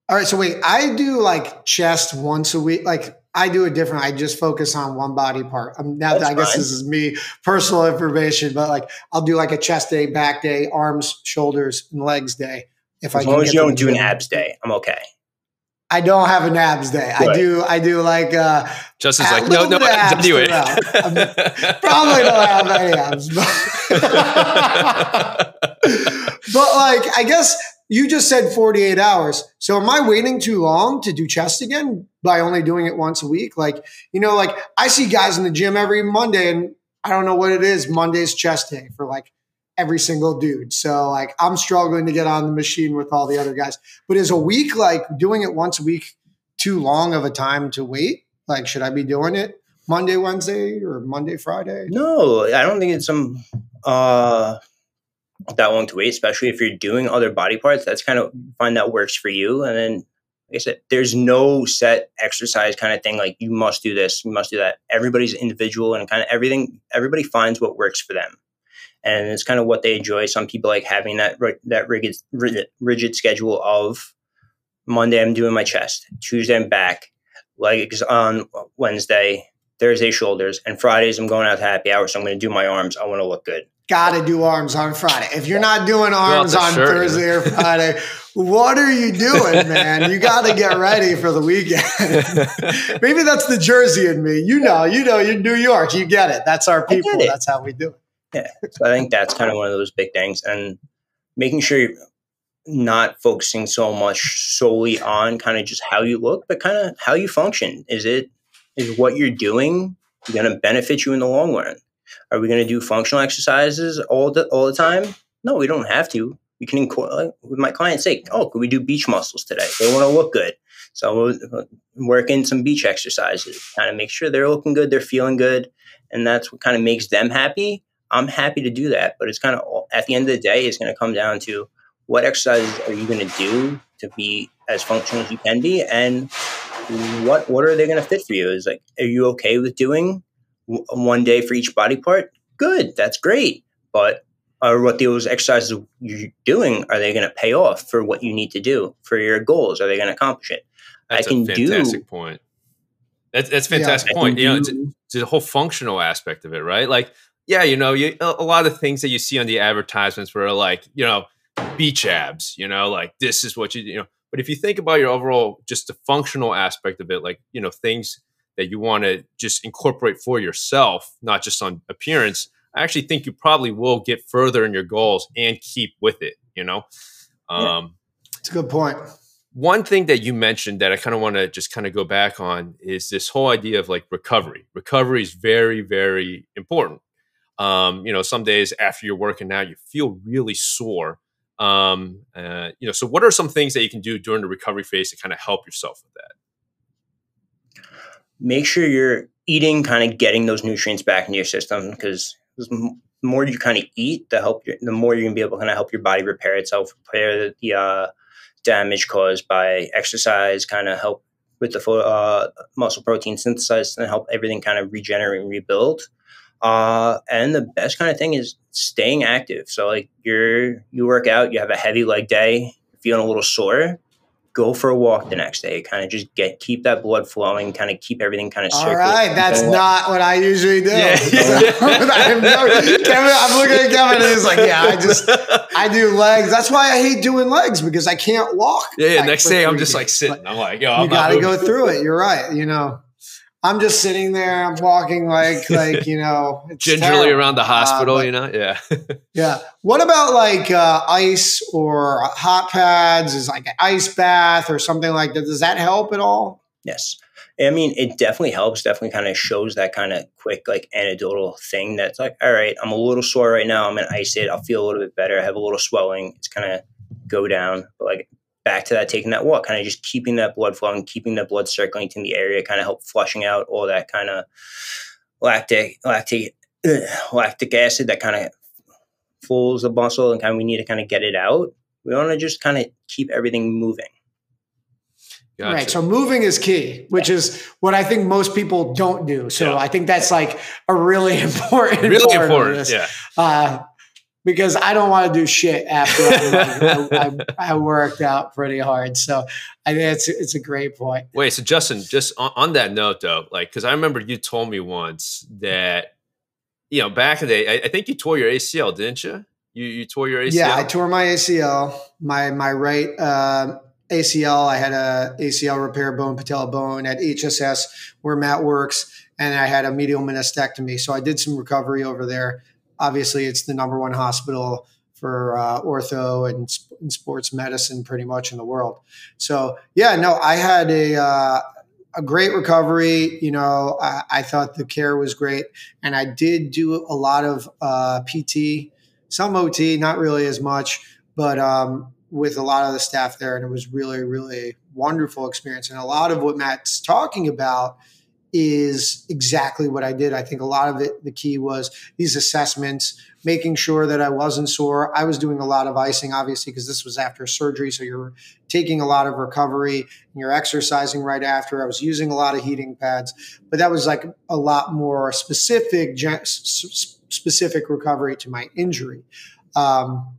[SPEAKER 2] All right. So wait, I do like chest once a week. Like I do it different. I just focus on one body part. Um, now,
[SPEAKER 3] That's
[SPEAKER 2] I guess this is me personal information, but like I'll do like a chest day, back day, arms, shoulders, and legs day. If I
[SPEAKER 3] As
[SPEAKER 2] can
[SPEAKER 3] long as you don't do an abs day, I'm okay.
[SPEAKER 2] I don't have an abs day. I do. I do like uh,
[SPEAKER 1] Justin's
[SPEAKER 2] A
[SPEAKER 1] like, no, no,
[SPEAKER 2] abs
[SPEAKER 1] do it.
[SPEAKER 2] probably don't have any abs, but, but like I guess you just said 48 hours. So am I waiting too long to do chest again by only doing it once a week? Like, you know, like I see guys in the gym every Monday and I don't know what it is. Monday's chest day for like every single dude. So like I'm struggling to get on the machine with all the other guys. But is a week like doing it once a week too long of a time to wait? Like, should I be doing it Monday, Wednesday, or Monday, Friday?
[SPEAKER 3] No, I don't think it's some uh that long to wait, especially if you're doing other body parts. That's kind of find that works for you. And then like I said, there's no set exercise kind of thing like you must do this, you must do that. Everybody's individual and kind of everything everybody finds what works for them. And it's kind of what they enjoy. Some people like having that that rigid rigid, rigid schedule of Monday I'm doing my chest, Tuesday I'm back, legs on Wednesday, Thursday shoulders, and Fridays I'm going out to happy hour, so I'm going to do my arms. I want to look good.
[SPEAKER 2] got to do arms on Friday. If you're not doing arms on shirt, Thursday or Friday, what are you doing, man? You got to get ready for the weekend. Maybe that's the Jersey in me. You know, you know, you're New York. You get it. That's our people. That's how we do it.
[SPEAKER 3] Yeah. So I think that's kind of one of those big things. And making sure you're not focusing so much solely on kind of just how you look, but kind of how you function. Is it, is what you're doing going to benefit you in the long run? Are we going to do functional exercises all the all the time? No, we don't have to. We can incorporate with my clients say, "Oh, could we do beach muscles today? They want to look good." So we'll uh, work in some beach exercises, kind of make sure they're looking good, they're feeling good, and that's what kind of makes them happy. I'm happy to do that, but it's kind of at the end of the day, it's going to come down to what exercises are you going to do to be as functional as you can be, and what order are they going to fit for you? Is like, are you okay with doing one day for each body part, good, that's great. But are what those exercises you're doing are they going to pay off for what you need to do for your goals? Are they going to accomplish it?
[SPEAKER 1] That's I can a fantastic do, point. That's that's fantastic yeah, point. You know, it's, it's the whole functional aspect of it, right? Like, yeah, you know, you a lot of things that you see on the advertisements were like, you know, beach abs. You know, like this is what you you know. But if you think about your overall, just the functional aspect of it, like you know, things that you want to just incorporate for yourself, not just on appearance, I actually think you probably will get further in your goals and keep with it, you know?
[SPEAKER 2] Um, It's a good point.
[SPEAKER 1] One thing that you mentioned that I kind of want to just kind of go back on is this whole idea of like recovery. Recovery is very, very important. Um, you know, some days after you're working out, you feel really sore. Um, uh, you know, so what are some things that you can do during the recovery phase to kind of help yourself with that?
[SPEAKER 3] make sure you're eating, kind of getting those nutrients back into your system because the more you kind of eat, the help, the more you're gonna be able to kind of help your body repair itself, repair the uh, damage caused by exercise, kind of help with the uh, muscle protein synthesis and help everything kind of regenerate and rebuild. Uh, and the best kind of thing is staying active. So like you're you work out, you have a heavy leg day, feeling a little sore go for a walk the next day. Kind of just get keep that blood flowing. Kind of keep everything kind of.
[SPEAKER 2] All right, that's not what I usually do. Yeah. I'm, Kevin, I'm looking at Kevin, and he's like, "Yeah, I just I do legs. That's why I hate doing legs because I can't walk."
[SPEAKER 1] Yeah, yeah. Like, next day, I'm just like sitting. I'm like, "Yo,
[SPEAKER 2] you got to go through it." You're right. You know. I'm just sitting there. I'm walking like like you know
[SPEAKER 1] gingerly terrible. around the hospital. Uh, but, you know, yeah,
[SPEAKER 2] yeah. What about like uh, ice or hot pads? Is like an ice bath or something like that? Does that help at all?
[SPEAKER 3] Yes. I mean, it definitely helps. Definitely kind of shows that kind of quick, like anecdotal thing that's like, all right, I'm a little sore right now. I'm gonna ice it. I'll feel a little bit better. I have a little swelling. It's kind of go down. But like back to that taking that walk, kind of just keeping that blood flowing, keeping that blood circulating to the area, kind of help flushing out all that kind of lactic lactic ugh, lactic acid that kind of fools the muscle, and kind of we need to kind of get it out. We want to just kind of keep everything moving.
[SPEAKER 2] Gotcha. Right. So moving is key, which yeah. is what I think most people don't do. So yeah. I think that's like a really important,
[SPEAKER 1] really important. Yeah. Uh,
[SPEAKER 2] because I don't want to do shit after I, I, I, worked out pretty hard. So I think it's it's a great point.
[SPEAKER 1] Wait, so Justin, just on, on that note though, like because I remember you told me once that you know back in the day, I, I, think you tore your ACL, didn't you? You you tore your ACL.
[SPEAKER 2] Yeah, I tore my ACL. My my right. Uh, ACL. I had a ACL repair bone patella bone at HSS where Matt works, and I had a medial meniscectomy. So I did some recovery over there obviously it's the number one hospital for uh, ortho and, and, sports medicine pretty much in the world. So yeah, no, I had a uh, a great recovery. You know, I, I, thought the care was great, and I did do a lot of uh, PT, some OT, not really as much, but um, with a lot of the staff there, and it was really, really wonderful experience. And a lot of what Matt's talking about is exactly what I did. I think a lot of it, the key was these assessments, making sure that I wasn't sore. I was doing a lot of icing, obviously, because this was after surgery. So you're taking a lot of recovery and you're exercising right after. I was using a lot of heating pads, but that was like a lot more specific, specific recovery to my injury. Um,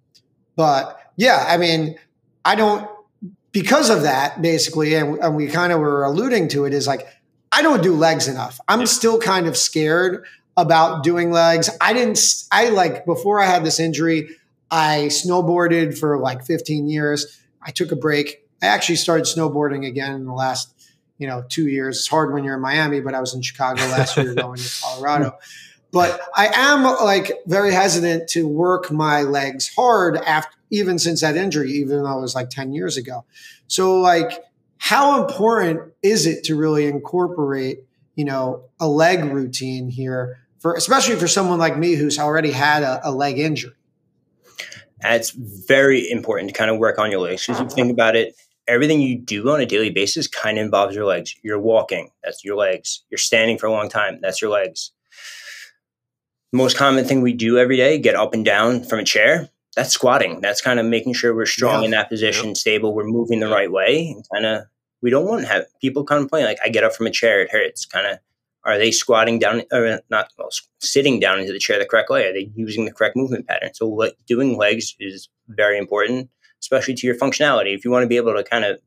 [SPEAKER 2] but yeah, I mean, I don't, because of that, basically, and, and we kind of were alluding to it, is like, I don't do legs enough. I'm still kind of scared about doing legs. I didn't, I like before I had this injury, I snowboarded for like 15 years. I took a break. I actually started snowboarding again in the last, you know, two years. It's hard when you're in Miami, but I was in Chicago last year going to Colorado. But I am like very hesitant to work my legs hard after, even since that injury, even though it was like 10 years ago. So like, how important is it to really incorporate, you know, a leg routine here for, especially for someone like me who's already had a, a leg injury?
[SPEAKER 3] it's very important to kind of work on your legs because you think about it everything you do on a daily basis kind of involves your legs. You're walking that's your legs. You're standing for a long time that's your legs. Most common thing we do every day get up and down from a chair that's squatting that's kind of making sure we're strong yeah. in that position yeah. stable we're moving the right way and kind of we don't want to have people complain like i get up from a chair it hurts kind of are they squatting down or not well, sitting down into the chair the correct way? Are they using the correct movement pattern? So le- doing legs is very important, especially to your functionality. If you want to be able to kind of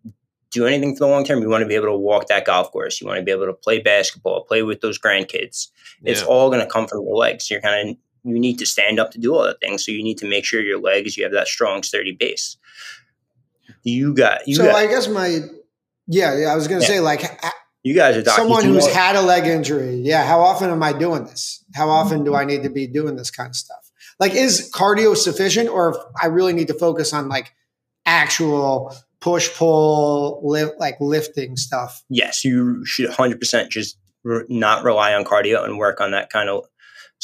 [SPEAKER 3] do anything for the long term, you want to be able to walk that golf course. You want to be able to play basketball, play with those grandkids. Yeah. It's all going to come from your legs. You're kind of you need to stand up to do all the things. So you need to make sure your legs you have that strong, sturdy base. You got you.
[SPEAKER 2] So
[SPEAKER 3] got,
[SPEAKER 2] I guess my yeah, yeah I was going to yeah. say like
[SPEAKER 3] you guys are
[SPEAKER 2] someone who's had a leg injury. Yeah. How often am I doing this? How mm-hmm. often do I need to be doing this kind of stuff? Like, is cardio sufficient, or if I really need to focus on like actual push pull, lift, like lifting stuff?
[SPEAKER 3] Yes, you should 100% just re- not rely on cardio and work on that kind of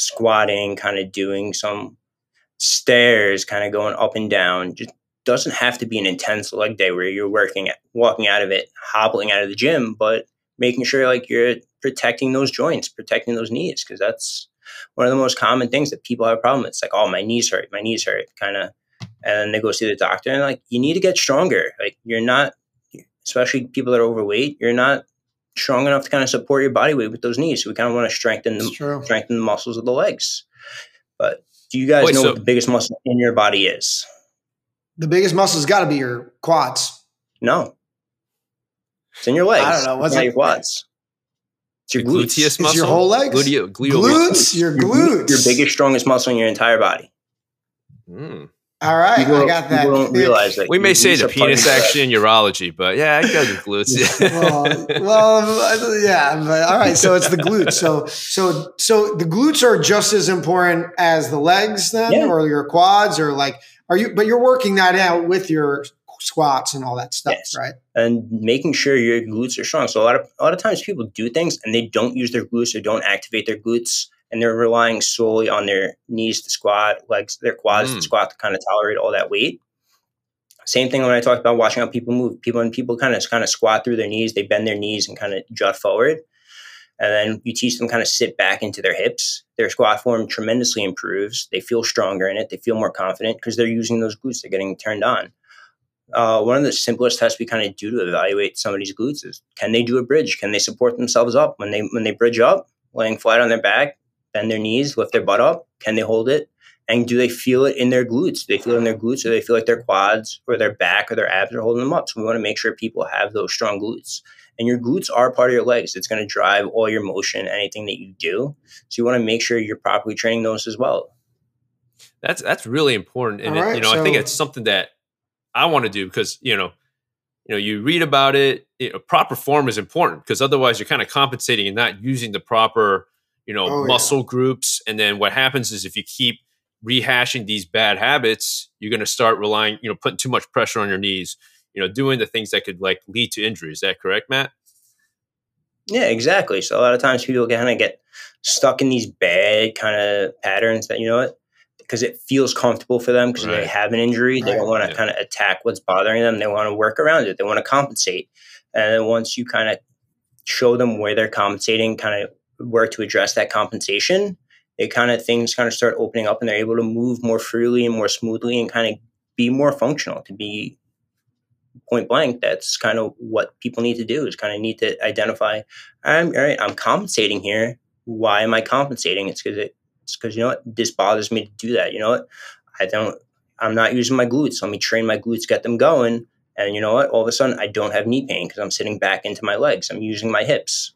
[SPEAKER 3] squatting, kind of doing some stairs, kind of going up and down. Just doesn't have to be an intense leg day where you're working, walking out of it, hobbling out of the gym, but making sure like you're protecting those joints, protecting those knees, because that's one of the most common things that people have a problem with. It's like, oh, my knees hurt, my knees hurt, kind of. And then they go see the doctor and like, you need to get stronger. Like you're not, especially people that are overweight, you're not strong enough to kind of support your body weight with those knees. So we kind of want to strengthen the strengthen the muscles of the legs. But do you guys Wait, know so- what the biggest muscle in your body is?
[SPEAKER 2] The biggest muscle's got to be your quads.
[SPEAKER 3] No, it's in your legs. I don't know. What's it? your quads?
[SPEAKER 1] It's your glutes. gluteus muscle.
[SPEAKER 2] It's your whole legs.
[SPEAKER 1] Gluteo,
[SPEAKER 2] glutes. Your glutes.
[SPEAKER 3] Your biggest, strongest muscle in your entire body.
[SPEAKER 2] Mm. All right, people I got that.
[SPEAKER 3] don't realize that.
[SPEAKER 1] We may say the penis action in urology, but yeah, I got the glutes.
[SPEAKER 2] well, well, yeah, but all right. So it's the glutes. So, so, so the glutes are just as important as the legs, then, yeah. or your quads, or like, are you? But you're working that out with your squats and all that stuff, yes. right?
[SPEAKER 3] And making sure your glutes are strong. So a lot of a lot of times people do things and they don't use their glutes or don't activate their glutes and they're relying solely on their knees to squat, legs, their quads mm. to squat to kind of tolerate all that weight. Same thing when I talk about watching how people move. People and people kind of kind of squat through their knees, they bend their knees and kind of jut forward. And then you teach them kind of sit back into their hips. Their squat form tremendously improves. They feel stronger in it. They feel more confident because they're using those glutes. They're getting turned on uh, one of the simplest tests we kind of do to evaluate somebody's glutes is can they do a bridge? Can they support themselves up when they when they bridge up, laying flat on their back, bend their knees, lift their butt up? Can they hold it? And do they feel it in their glutes? Do they feel it in their glutes, or they feel like their quads or their back or their abs are holding them up? So we want to make sure people have those strong glutes. And your glutes are part of your legs. It's going to drive all your motion, anything that you do. So you want to make sure you're properly training those as well.
[SPEAKER 1] That's that's really important, and right, it, you know so- I think it's something that I want to do because you know, you know, you read about it. You know, proper form is important because otherwise you're kind of compensating and not using the proper, you know, oh, muscle yeah. groups. And then what happens is if you keep rehashing these bad habits, you're going to start relying, you know, putting too much pressure on your knees. You know, doing the things that could like lead to injury. Is that correct, Matt?
[SPEAKER 3] Yeah, exactly. So a lot of times people kind of get stuck in these bad kind of patterns that you know what because it feels comfortable for them because right. they have an injury. They right. don't want to yeah. kind of attack what's bothering them. They want to work around it. They want to compensate. And then once you kind of show them where they're compensating, kind of where to address that compensation, they kind of things kind of start opening up and they're able to move more freely and more smoothly and kind of be more functional to be point blank that's kind of what people need to do is kind of need to identify i'm all right i'm compensating here. Why am i compensating? It's because it because you know what? This bothers me to do that. You know what? I don't i'm not using my glutes. Let me train my glutes get them going and you know what? All of a sudden i don't have knee pain because i'm sitting back into my legs. I'm using my hips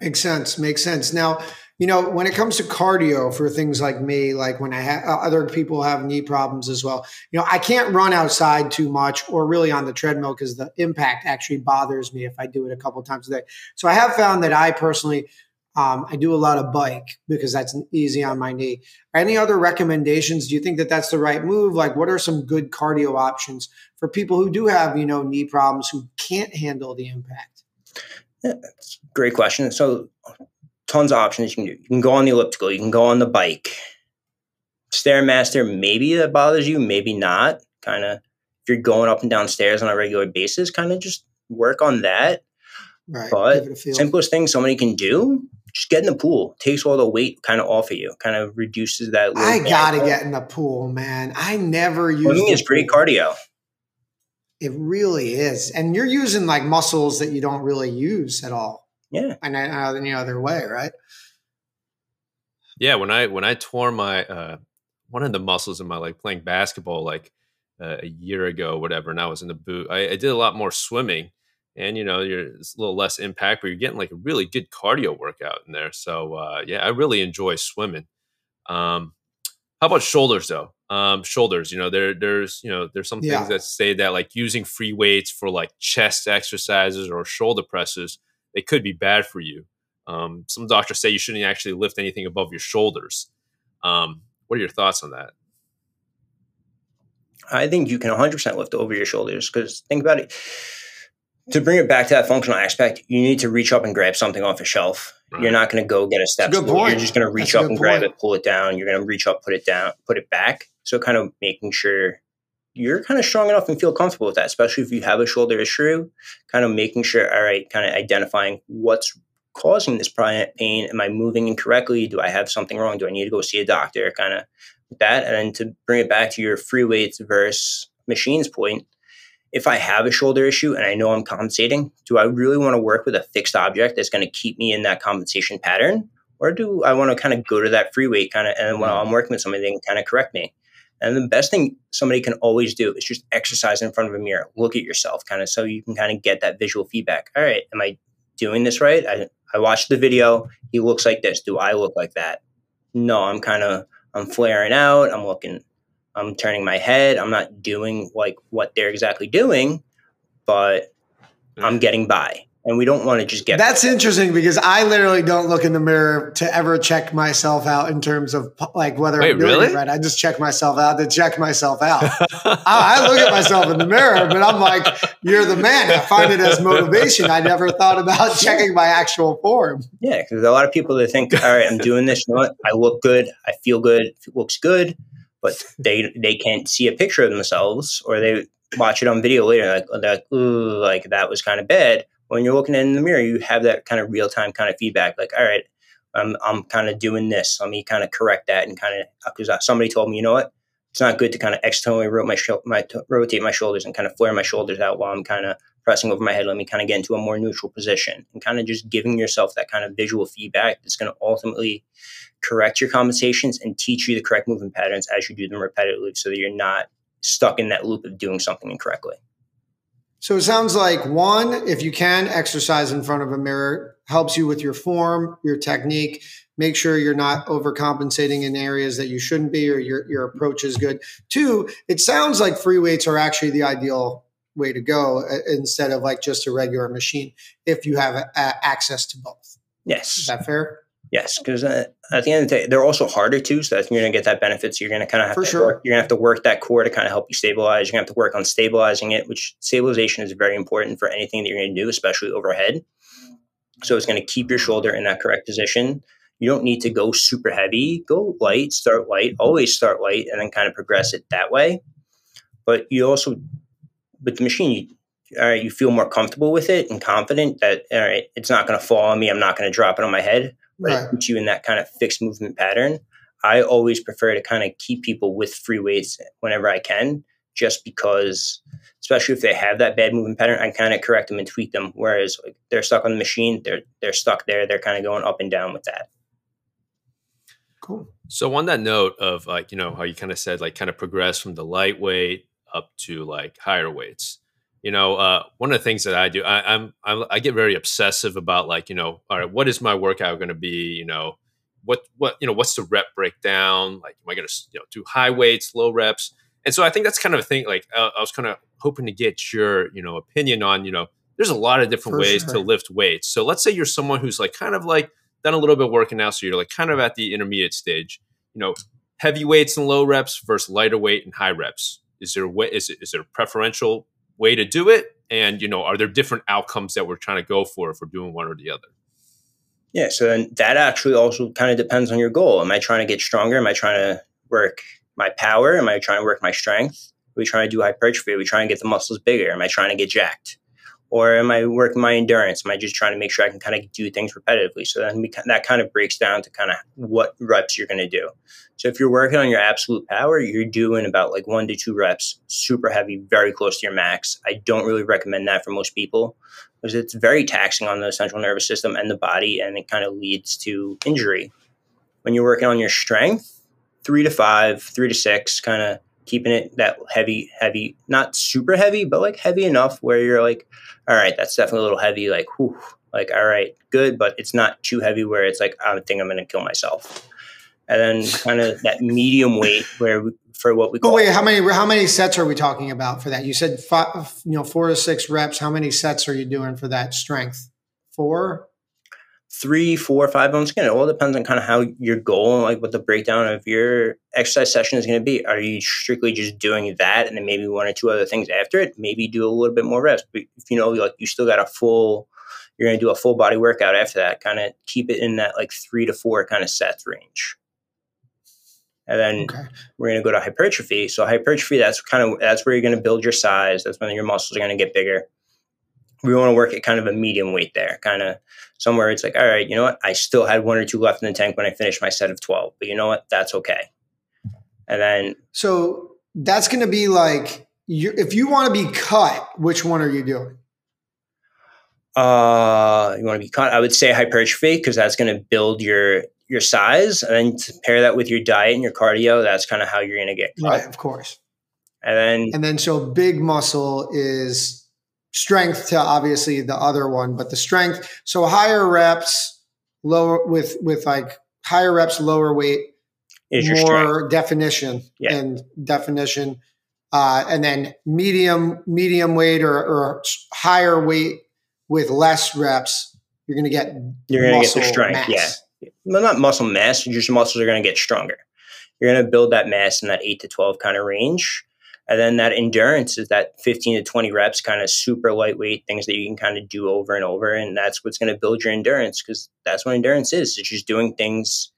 [SPEAKER 2] makes sense makes sense now you know, when it comes to cardio for things like me, like when I have uh, other people have knee problems as well, you know, I can't run outside too much or really on the treadmill because the impact actually bothers me if I do it a couple times a day. So I have found that I personally, um, I do a lot of bike because that's easy on my knee. Any other recommendations? Do you think that that's the right move? Like, what are some good cardio options for people who do have, you know, knee problems who can't handle the impact?
[SPEAKER 3] Yeah, great question. So tons of options you can do. You can go on the elliptical, you can go on the bike. Stairmaster, maybe that bothers you, maybe not. Kind of, if you're going up and down stairs on a regular basis, kind of just work on that. Right. But simplest thing somebody can do, just get in the pool. Takes all the weight kind of off of you. Kind of reduces that.
[SPEAKER 2] I gotta get in the pool, man. I never use.
[SPEAKER 3] Swimming is great cardio.
[SPEAKER 2] It really is, and you're using like muscles that you don't really use at all.
[SPEAKER 3] Yeah.
[SPEAKER 2] And uh, any other way, right?
[SPEAKER 1] Yeah. When I when I tore my uh, one of the muscles in my leg playing basketball like uh, a year ago, whatever, and I was in the boot. I, I did a lot more swimming, and you know, you're it's a little less impact, but you're getting like a really good cardio workout in there. So uh, yeah, I really enjoy swimming. Um, how about shoulders though? Um, shoulders, you know, there there's you know there's some things yeah. that say that like using free weights for like chest exercises or shoulder presses they could be bad for you. Um, some doctors say you shouldn't actually lift anything above your shoulders. Um, what are your thoughts on that?
[SPEAKER 3] I think you can 100% lift over your shoulders because think about it. To bring it back to that functional aspect, you need to reach up and grab something off a shelf. Right. You're not going to go get a step stool. You're just going to reach That's up and grab it, pull it down. You're going to reach up, put it down, put it back. So kind of making sure you're kind of strong enough and feel comfortable with that, especially if you have a shoulder issue, kind of making sure, all right, kind of identifying what's causing this pain. Am I moving incorrectly? Do I have something wrong? Do I need to go see a doctor? Kind of that. And then to bring it back to your free weights versus machines point, if I have a shoulder issue and I know I'm compensating, do I really want to work with a fixed object that's going to keep me in that compensation pattern? Or do I want to kind of go to that free weight kind of, and while mm-hmm. I'm working with somebody, they can kind of correct me? And the best thing somebody can always do is just exercise in front of a mirror. Look at yourself, kind of, so you can kind of get that visual feedback. All right, am I doing this right? I, I watched the video. He looks like this. Do I look like that? No, I'm kind of I'm flaring out. I'm looking. I'm turning my head. I'm not doing like what they're exactly doing, but I'm getting by. And we don't want to just get
[SPEAKER 2] that's interesting because i literally don't look in the mirror to ever check myself out in terms of like whether
[SPEAKER 1] Wait,
[SPEAKER 2] i'm doing
[SPEAKER 1] really?
[SPEAKER 2] it right. I just check myself out to check myself out. I, I, look at myself in the mirror but i'm like you're the man. I find it as motivation. I never thought about checking my actual form.
[SPEAKER 3] Yeah because a lot of people that think all right i'm doing this. You know what? I look good. I feel good. It looks good but they they can't see a picture of themselves or they watch it on video later like, like, ooh, like that was kind of bad when you're looking in the mirror, you have that kind of real time kind of feedback. Like, all right, I'm, I'm kind of doing this. Let me kind of correct that and kind of uh, because uh, somebody told me, you know what, it's not good to kind of externally rotate my, sh- my rotate my shoulders and kind of flare my shoulders out while I'm kind of pressing over my head. Let me kind of get into a more neutral position and kind of just giving yourself that kind of visual feedback that's going to ultimately correct your compensations and teach you the correct movement patterns as you do them repetitively, so that you're not stuck in that loop of doing something incorrectly.
[SPEAKER 2] So it sounds like one, if you can exercise in front of a mirror, helps you with your form, your technique. Make sure you're not overcompensating in areas that you shouldn't be, or your, your approach is good. Two, it sounds like free weights are actually the ideal way to go uh, instead of like just a regular machine if you have access to both.
[SPEAKER 3] Yes.
[SPEAKER 2] Is that fair?
[SPEAKER 3] Yes, because uh, at the end of the day, they're also harder too. So that you're going to get that benefit. So you're going to kind of have
[SPEAKER 2] For
[SPEAKER 3] to
[SPEAKER 2] sure.
[SPEAKER 3] work, you're going to have to work that core to kind of help you stabilize. You're going to have to work on stabilizing it, which stabilization is very important for anything that you're going to do, especially overhead. So it's going to keep your shoulder in that correct position. You don't need to go super heavy. Go light, start light, always start light, and then kind of progress it that way. But you also, with the machine, you, all right, you feel more comfortable with it and confident that all right, it's not going to fall on me. I'm not going to drop it on my head right. Put you in that kind of fixed movement pattern. I always prefer to kind of keep people with free weights whenever I can, just because, especially if they have that bad movement pattern, I kind of correct them and tweak them. Whereas like, they're stuck on the machine, they're they're stuck there. They're kind of going up and down with that.
[SPEAKER 2] Cool.
[SPEAKER 1] So on that note of like you know how you kind of said like kind of progress from the lightweight up to like higher weights you know uh, one of the things that i do I, I'm, I'm i get very obsessive about like you know all right what is my workout going to be you know what what you know what's the rep breakdown? Like, am I going to you know do high weights, low reps? And so I think that's kind of a thing. Like, uh, I was kind of hoping to get your you know opinion on you know there's a lot of different For ways sure. to lift weights. So let's say you're someone who's like kind of like done a little bit of working now, so you're like kind of at the intermediate stage. You know, heavy weights and low reps versus lighter weight and high reps. Is there is it is there a preferential way to do it? And you know, are there different outcomes that we're trying to go for if we're doing one or the other?
[SPEAKER 3] Yeah, so that actually also kind of depends on your goal. Am I trying to get stronger? Am I trying to work my power? Am I trying to work my strength? Are we trying to do hypertrophy? Are we trying to get the muscles bigger? Am I trying to get jacked? Or am I working my endurance? Am I just trying to make sure I can kind of do things repetitively? So then we, that kind of breaks down to kind of what reps you're going to do. So if you're working on your absolute power, you're doing about like one to two reps, super heavy, very close to your max. I don't really recommend that for most people because it's very taxing on the central nervous system and the body, and it kind of leads to injury. When you're working on your strength, three to five, three to six, kind of keeping it that heavy, heavy, not super heavy, but like heavy enough where you're like, all right, that's definitely a little heavy. Like, whew, like, all right, good, but it's not too heavy where it's like, I think I'm going to kill myself. And then kind of that medium weight where we, for what we call.
[SPEAKER 2] Oh wait, how many how many sets are we talking about for that? You said five, you know four to six reps. How many sets are you doing for that strength? Four
[SPEAKER 3] three, four, five. Once again, it all depends on kind of how your goal and like what the breakdown of your exercise session is going to be. Are you strictly just doing that and then maybe one or two other things after it? Maybe do a little bit more rest. But if you know, like you still got a full, you're going to do a full body workout after that. Kind of keep it in that like three to four kind of sets range. And then okay. we're going to go to hypertrophy. So hypertrophy, that's kind of that's where you're going to build your size. That's when your muscles are going to get bigger we want to work at kind of a medium weight there, kind of somewhere it's like, all right, you know what? I still had one or two left in the tank when I finished my set of 12, but you know what? That's okay. And then.
[SPEAKER 2] So that's going to be like, you, if you want to be cut, which one are you doing?
[SPEAKER 3] Uh, you want to be cut? I would say hypertrophy because that's going to build your your size, and then to pair that with your diet and your cardio. That's kind of how you're going to get cut.
[SPEAKER 2] Right, of course.
[SPEAKER 3] And then,
[SPEAKER 2] and then, so big muscle is strength to obviously the other one, but the strength. So higher reps, lower with with like higher reps, lower weight, is more strength. definition yeah. and definition, uh, and then medium medium weight or, or higher weight with less reps. You're going to get
[SPEAKER 3] you're going to get the strength. Mass. Yeah, well, not muscle mass. Your muscles are going to get stronger. You're going to build that mass in that eight to twelve kind of range and then that endurance is that 15 to 20 reps, kind of super lightweight things that you can kind of do over and over. And that's what's going to build your endurance because that's what endurance is. It's just doing things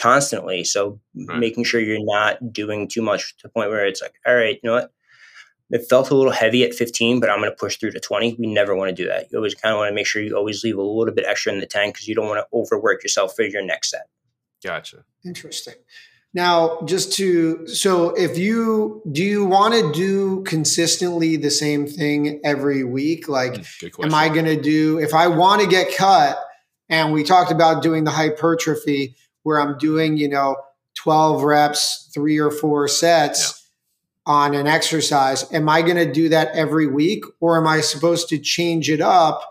[SPEAKER 3] constantly. So right. making sure you're not doing too much to the point where it's like, all right, you know what? It felt a little heavy at 15, but I'm going to push through to 20. We never want to do that. You always kind of want to make sure you always leave a little bit extra in the tank because you don't want to overwork yourself for your next set.
[SPEAKER 1] Gotcha.
[SPEAKER 2] Interesting. Now, just to so if you do you want to do consistently the same thing every week? Like, mm, am I going to do if I want to get cut? And we talked about doing the hypertrophy where I'm doing, you know, 12 reps, three or four sets yeah. on an exercise. Am I going to do that every week or am I supposed to change it up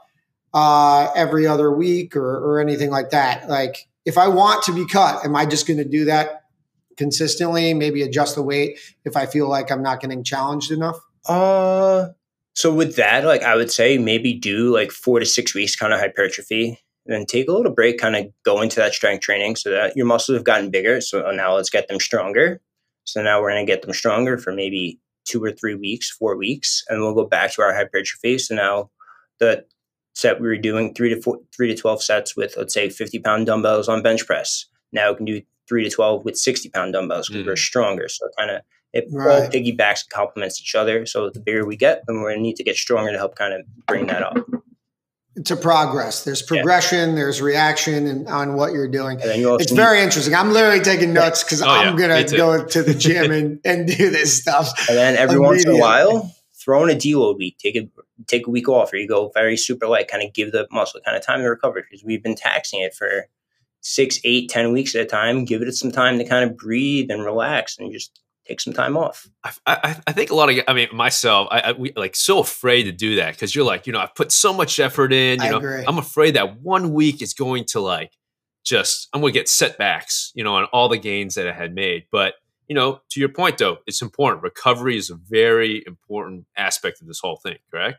[SPEAKER 2] uh, every other week or, or anything like that? Like, if I want to be cut, am I just going to do that consistently, maybe adjust the weight if I feel like I'm not getting challenged enough?
[SPEAKER 3] Uh so with that, like I would say maybe do like four to six weeks kind of hypertrophy, then take a little break, kind of go into that strength training so that your muscles have gotten bigger. So now let's get them stronger. So now we're gonna get them stronger for maybe two or three weeks, four weeks, and we'll go back to our hypertrophy. So now the set we were doing three to four, three to twelve sets with let's say fifty pound dumbbells on bench press. Now we can do three to 12 with 60 pound dumbbells because mm. we're stronger. So kind of it right. all piggybacks and complements each other. So the bigger we get, then we're going to need to get stronger to help kind of bring that up.
[SPEAKER 2] To progress, there's progression, yeah. there's reaction, and on what you're doing. You it's very interesting. I'm literally taking notes because oh, I'm yeah, gonna go to the gym and, and do this stuff.
[SPEAKER 3] And then every once in a while, throw in a deload week. Take a take a week off, or you go very super light. Kind of give the muscle kind of time to recover because we've been taxing it for six, eight, ten weeks at a time. Give it some time to kind of breathe and relax and just take some time off.
[SPEAKER 1] I, I, I think a lot of, I mean, myself, I, I we like so afraid to do that because you're like, you know, I've put so much effort in. You I know, agree. I'm afraid that one week is going to like just I'm going to get setbacks, you know, on all the gains that I had made. But you know, to your point though, it's important. Recovery is a very important aspect of this whole thing. Correct?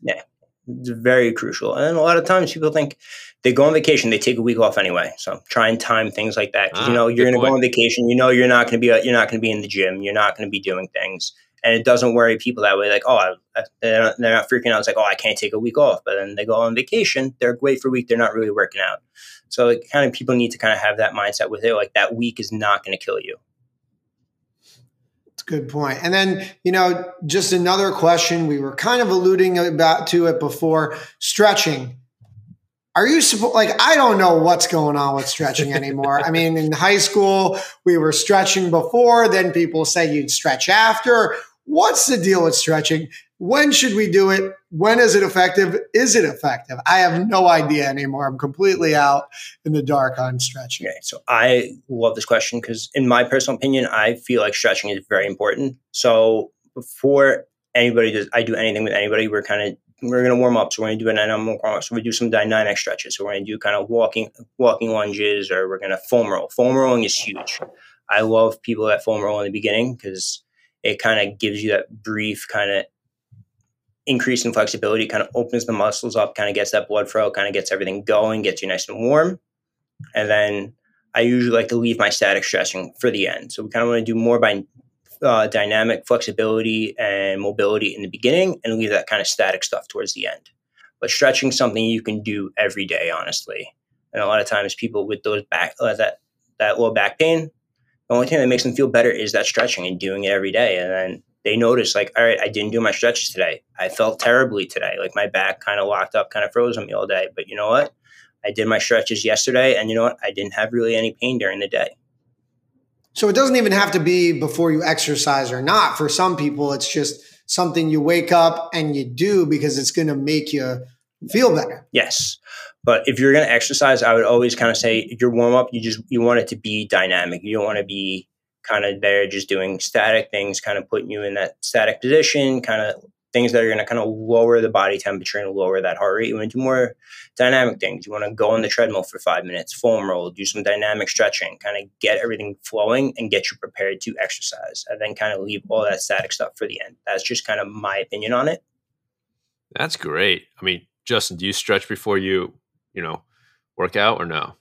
[SPEAKER 3] Yeah, it's very crucial. And a lot of times people think they go on vacation, they take a week off anyway. So try and time things like that ah, you know you're going to go on vacation. You know you're not going to be you're not going to be in the gym. You're not going to be doing things, and it doesn't worry people that way. Like oh, they're not, they're not freaking out. It's like oh, I can't take a week off. But then they go on vacation. They're away for a week. They're not really working out. So it kind of people need to kind of have that mindset with it. Like that week is not going to kill you.
[SPEAKER 2] Good point. And then, you know, just another question. We were kind of alluding about to it before stretching. Are you like I don't know what's going on with stretching anymore. I mean, in high school, we were stretching before, then people say you'd stretch after. What's the deal with stretching? When should we do it? When is it effective? Is it effective? I have no idea anymore. I'm completely out in the dark on stretching.
[SPEAKER 3] Okay, so I love this question because, in my personal opinion, I feel like stretching is very important. So before anybody does, I do anything with anybody, we're kind of we're going to warm up. So we're going to do an dynamic warm up. So we do some dynamic stretches. So we're going to do kind of walking walking lunges, or we're going to foam roll. Foam rolling is huge. I love people that foam roll in the beginning because it kind of gives you that brief kind of increase in flexibility kind of opens the muscles up, kind of gets that blood flow, kind of gets everything going, gets you nice and warm. And then I usually like to leave my static stretching for the end. So we kind of want to do more by uh, dynamic flexibility and mobility in the beginning and leave that kind of static stuff towards the end. But stretching something you can do every day, honestly. And a lot of times people with those back uh, that that low back pain, the only thing that makes them feel better is that stretching and doing it every day. And then they notice like, all right, I didn't do my stretches today. I felt terribly today. Like my back kind of locked up, kind of froze on me all day. But you know what? I did my stretches yesterday, and you know what? I didn't have really any pain during the day.
[SPEAKER 2] So it doesn't even have to be before you exercise or not. For some people, it's just something you wake up and you do because it's going to make you feel better.
[SPEAKER 3] Yes. But if you're going to exercise, I would always kind of say your warm up, you just you want it to be dynamic. You don't want to be kind of there just doing static things, kind of putting you in that static position, kind of things that are going to kind of lower the body temperature and lower that heart rate. You want to do more dynamic things. You want to go on the treadmill for five minutes, foam roll, do some dynamic stretching, kind of get everything flowing and get you prepared to exercise. And then kind of leave all that static stuff for the end. That's just kind of my opinion on it.
[SPEAKER 1] That's great. I mean, Justin, do you stretch before you, you know, work out or no?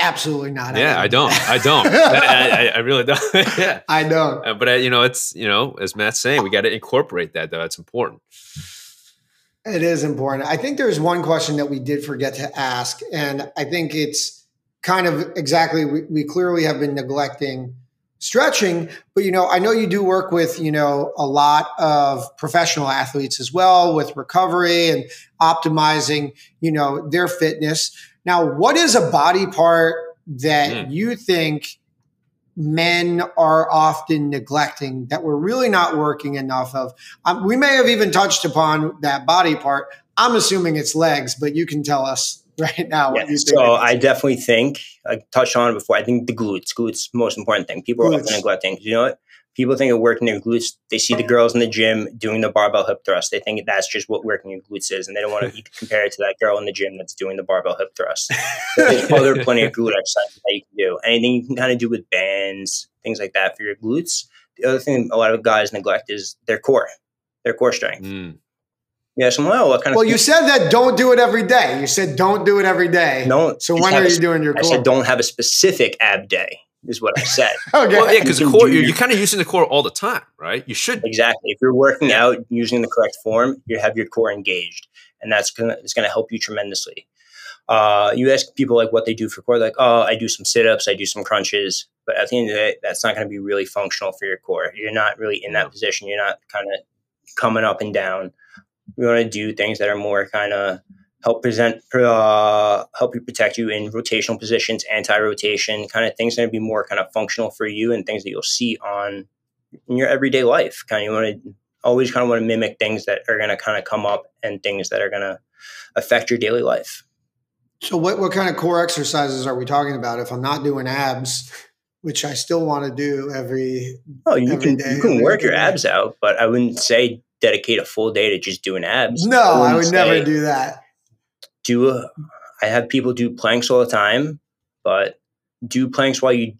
[SPEAKER 2] Absolutely not.
[SPEAKER 1] Yeah, I don't. I don't. I, I, I, really don't. yeah,
[SPEAKER 2] I don't.
[SPEAKER 1] Uh, but I, you know, it's you know, as Matt's saying, we got to incorporate that. Though it's important.
[SPEAKER 2] It is important. I think there's one question that we did forget to ask, and I think it's kind of exactly we, we clearly have been neglecting stretching but you know i know you do work with you know a lot of professional athletes as well with recovery and optimizing you know their fitness now, what is a body part that mm. you think men are often neglecting that we're really not working enough of? Um, we may have even touched upon that body part. I'm assuming it's legs, but you can tell us right now
[SPEAKER 3] what you think. So I definitely think I touched on it before. I think the glutes, glutes, most important thing. People glutes. are often neglecting. Do you know what? People think of working their glutes. They see the girls in the gym doing the barbell hip thrust. They think that's just what working your glutes is, and they don't want to compare it to that girl in the gym that's doing the barbell hip thrust. There's other plenty of glute exercises that you can do. Anything you can kind of do with bands, things like that for your glutes. The other thing a lot of guys neglect is their core, their core strength. Mm. Yeah, so well, what kind
[SPEAKER 2] well, of? Well, you said that don't do it every day. You said don't do it every day. No. So when are you a, doing your core? I
[SPEAKER 3] said don't have a specific ab day is what I said.
[SPEAKER 1] okay. Well, yeah, because the core, you're, you're kind of using the core all the time, right? You should
[SPEAKER 3] exactly. If you're working out using the correct form, you have your core engaged, and that's gonna it's gonna help you tremendously. Uh, you ask people like what they do for core, like, oh, I do some sit ups, I do some crunches, but at the end of the day, that's not going to be really functional for your core. You're not really in that position. You're not kind of coming up and down. We want to do things that are more kind of help present uh, help you protect you in rotational positions anti-rotation kind of things that would be more kind of functional for you and things that you'll see on in your everyday life. Kind of you want to always kind of want to mimic things that are going to kind of come up and things that are going to affect your daily life.
[SPEAKER 2] So what, what kind of core exercises are we talking about? If i'm not doing abs which i still want to do every
[SPEAKER 3] oh you every can day, you can work your abs out but i wouldn't say dedicate a full day to just doing abs.
[SPEAKER 2] No i would never do that
[SPEAKER 3] do I have people do planks all the time, but do planks while you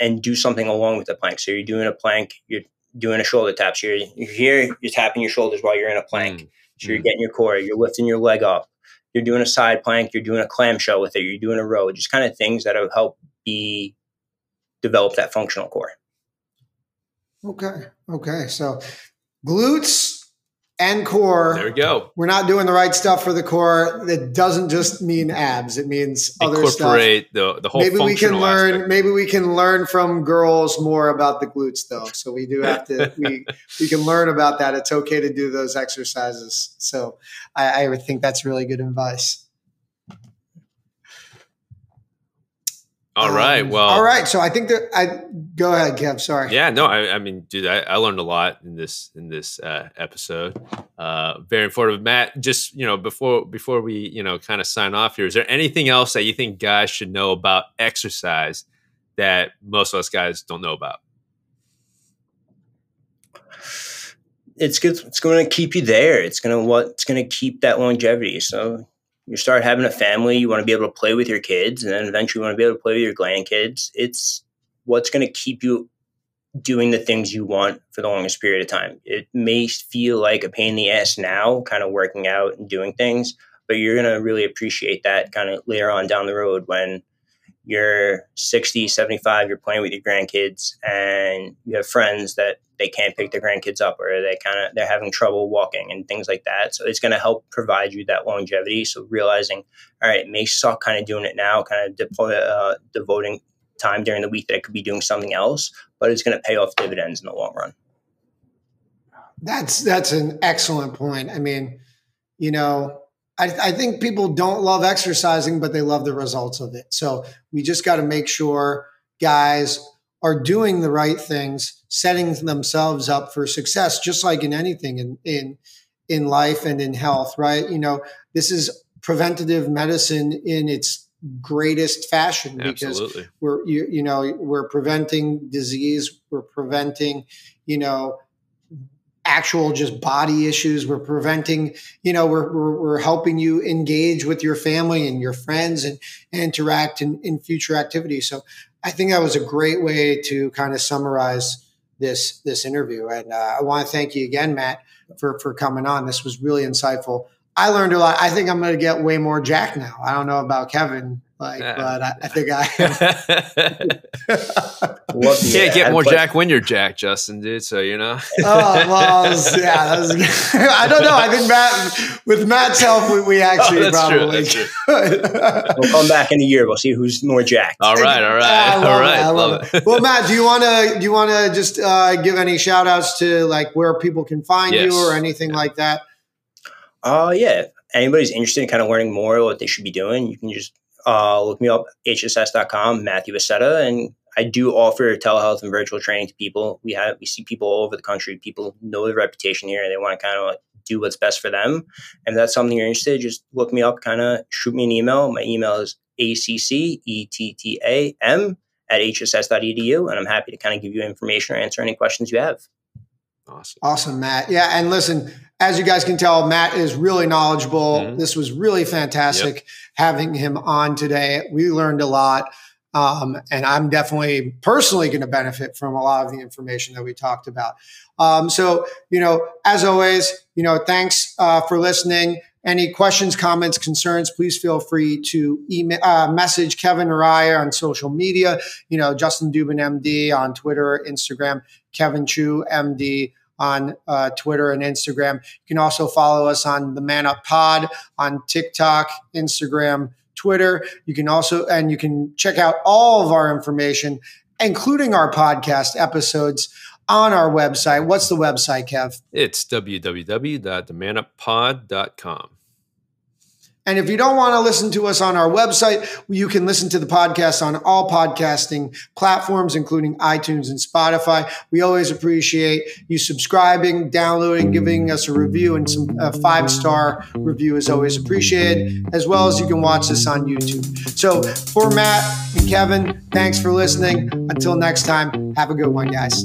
[SPEAKER 3] and do something along with the plank. So you're doing a plank, you're doing a shoulder tap. So you're, you're here, you're tapping your shoulders while you're in a plank. Mm. So you're mm. getting your core, you're lifting your leg up. You're doing a side plank, you're doing a clamshell with it, you're doing a row, just kind of things that will help be develop that functional core.
[SPEAKER 2] Okay. Okay. So glutes and core.
[SPEAKER 1] There we go.
[SPEAKER 2] We're not doing the right stuff for the core. That doesn't just mean abs. It means other stuff
[SPEAKER 1] Incorporate the the whole.
[SPEAKER 2] Maybe we can learn. Aspect. Maybe we can learn from girls more about the glutes, though. So we do have to. we we can learn about that. It's okay to do those exercises. So I, I think that's really good advice.
[SPEAKER 1] All um, right. Well.
[SPEAKER 2] All right. So I think that I go ahead, Kev. Sorry.
[SPEAKER 1] Yeah. No. I, I mean, dude, I, I, learned a lot in this in this uh, episode. Uh, very informative, Matt. Just you know, before before we you know kind of sign off here, is there anything else that you think guys should know about exercise that most of us guys don't know about?
[SPEAKER 3] It's good. It's going to keep you there. It's going to what. It's going to keep that longevity. So you start having a family, you want to be able to play with your kids, and then eventually you want to be able to play with your grandkids. It's what's going to keep you doing the things you want for the longest period of time. It may feel like a pain in the ass now, kind of working out and doing things, but you're going to really appreciate that kind of later on down the road when you're 60, 75, you're playing with your grandkids and you have friends that they can't pick their grandkids up or they kind of they're having trouble walking and things like that. So it's going to help provide you that longevity. So realizing, all right, it may suck kind of doing it now, kind of deploy, uh, devoting time during the week that I could be doing something else, but it's going to pay off dividends in the long run.
[SPEAKER 2] That's that's an excellent point. I mean, you know, I, I think people don't love exercising, but they love the results of it. So we just got to make sure guys are doing the right things, setting themselves up for success, just like in anything in in in life and in health, right? You know, this is preventative medicine in its greatest fashion because Absolutely. we're you, you know we're preventing disease, we're preventing you know actual just body issues. We're preventing, you know, we're, we're, we're, helping you engage with your family and your friends and, and interact in, in future activities. So I think that was a great way to kind of summarize this this interview. And uh, I want to thank you again, Matt, for for coming on. This was really insightful. I learned a lot. I think I'm going to get way more Jack now. I don't know about Kevin, like, yeah. but I, I, think I.
[SPEAKER 1] well, you can't get more Jack when you're Jack, Justin, dude. So you know.
[SPEAKER 2] oh well, yeah. Was, I don't know. I think Matt, with Matt's help, we, we actually oh, probably. True,
[SPEAKER 3] we'll come back in a year. We'll see who's more Jack.
[SPEAKER 1] All right, all right, all right. It, love,
[SPEAKER 2] love it. Well, Matt, do you want to do you want to just uh, give any shout outs to like where people can find yes. you or anything yeah. like that?
[SPEAKER 3] Oh uh, yeah. Anybody's interested in kind of learning more what they should be doing, you can just uh, look me up hss.com, Matthew Accetta, and I do offer telehealth and virtual training to people. We have we see people all over the country. People know the reputation here, and they want to kind of do what's best for them. And if that's something you're interested, just look me up. Kind of shoot me an email. My email is accettam at hss.edu, and I'm happy to kind of give you information or answer any questions you have.
[SPEAKER 2] Awesome. Awesome, Matt. Yeah. And listen, as you guys can tell, Matt is really knowledgeable. Mm-hmm. This was really fantastic yep. having him on today. We learned a lot. Um, and I'm definitely personally going to benefit from a lot of the information that we talked about. Um, so, you know, as always, you know, thanks uh, for listening. Any questions, comments, concerns, please feel free to email, uh, message Kevin or I on social media. You know, Justin Dubin, MD on Twitter, Instagram, Kevin Chu, MD on uh, Twitter and Instagram. You can also follow us on the Man Up Pod on TikTok, Instagram, Twitter. You can also, and you can check out all of our information, including our podcast episodes on our website. What's the website, Kev?
[SPEAKER 1] It's www.themanuppod.com.
[SPEAKER 2] And if you don't want to listen to us on our website, you can listen to the podcast on all podcasting platforms, including iTunes and Spotify. We always appreciate you subscribing, downloading, giving us a review, and some five star review is always appreciated, as well as you can watch this on YouTube. So for Matt and Kevin, thanks for listening. Until next time, have a good one, guys.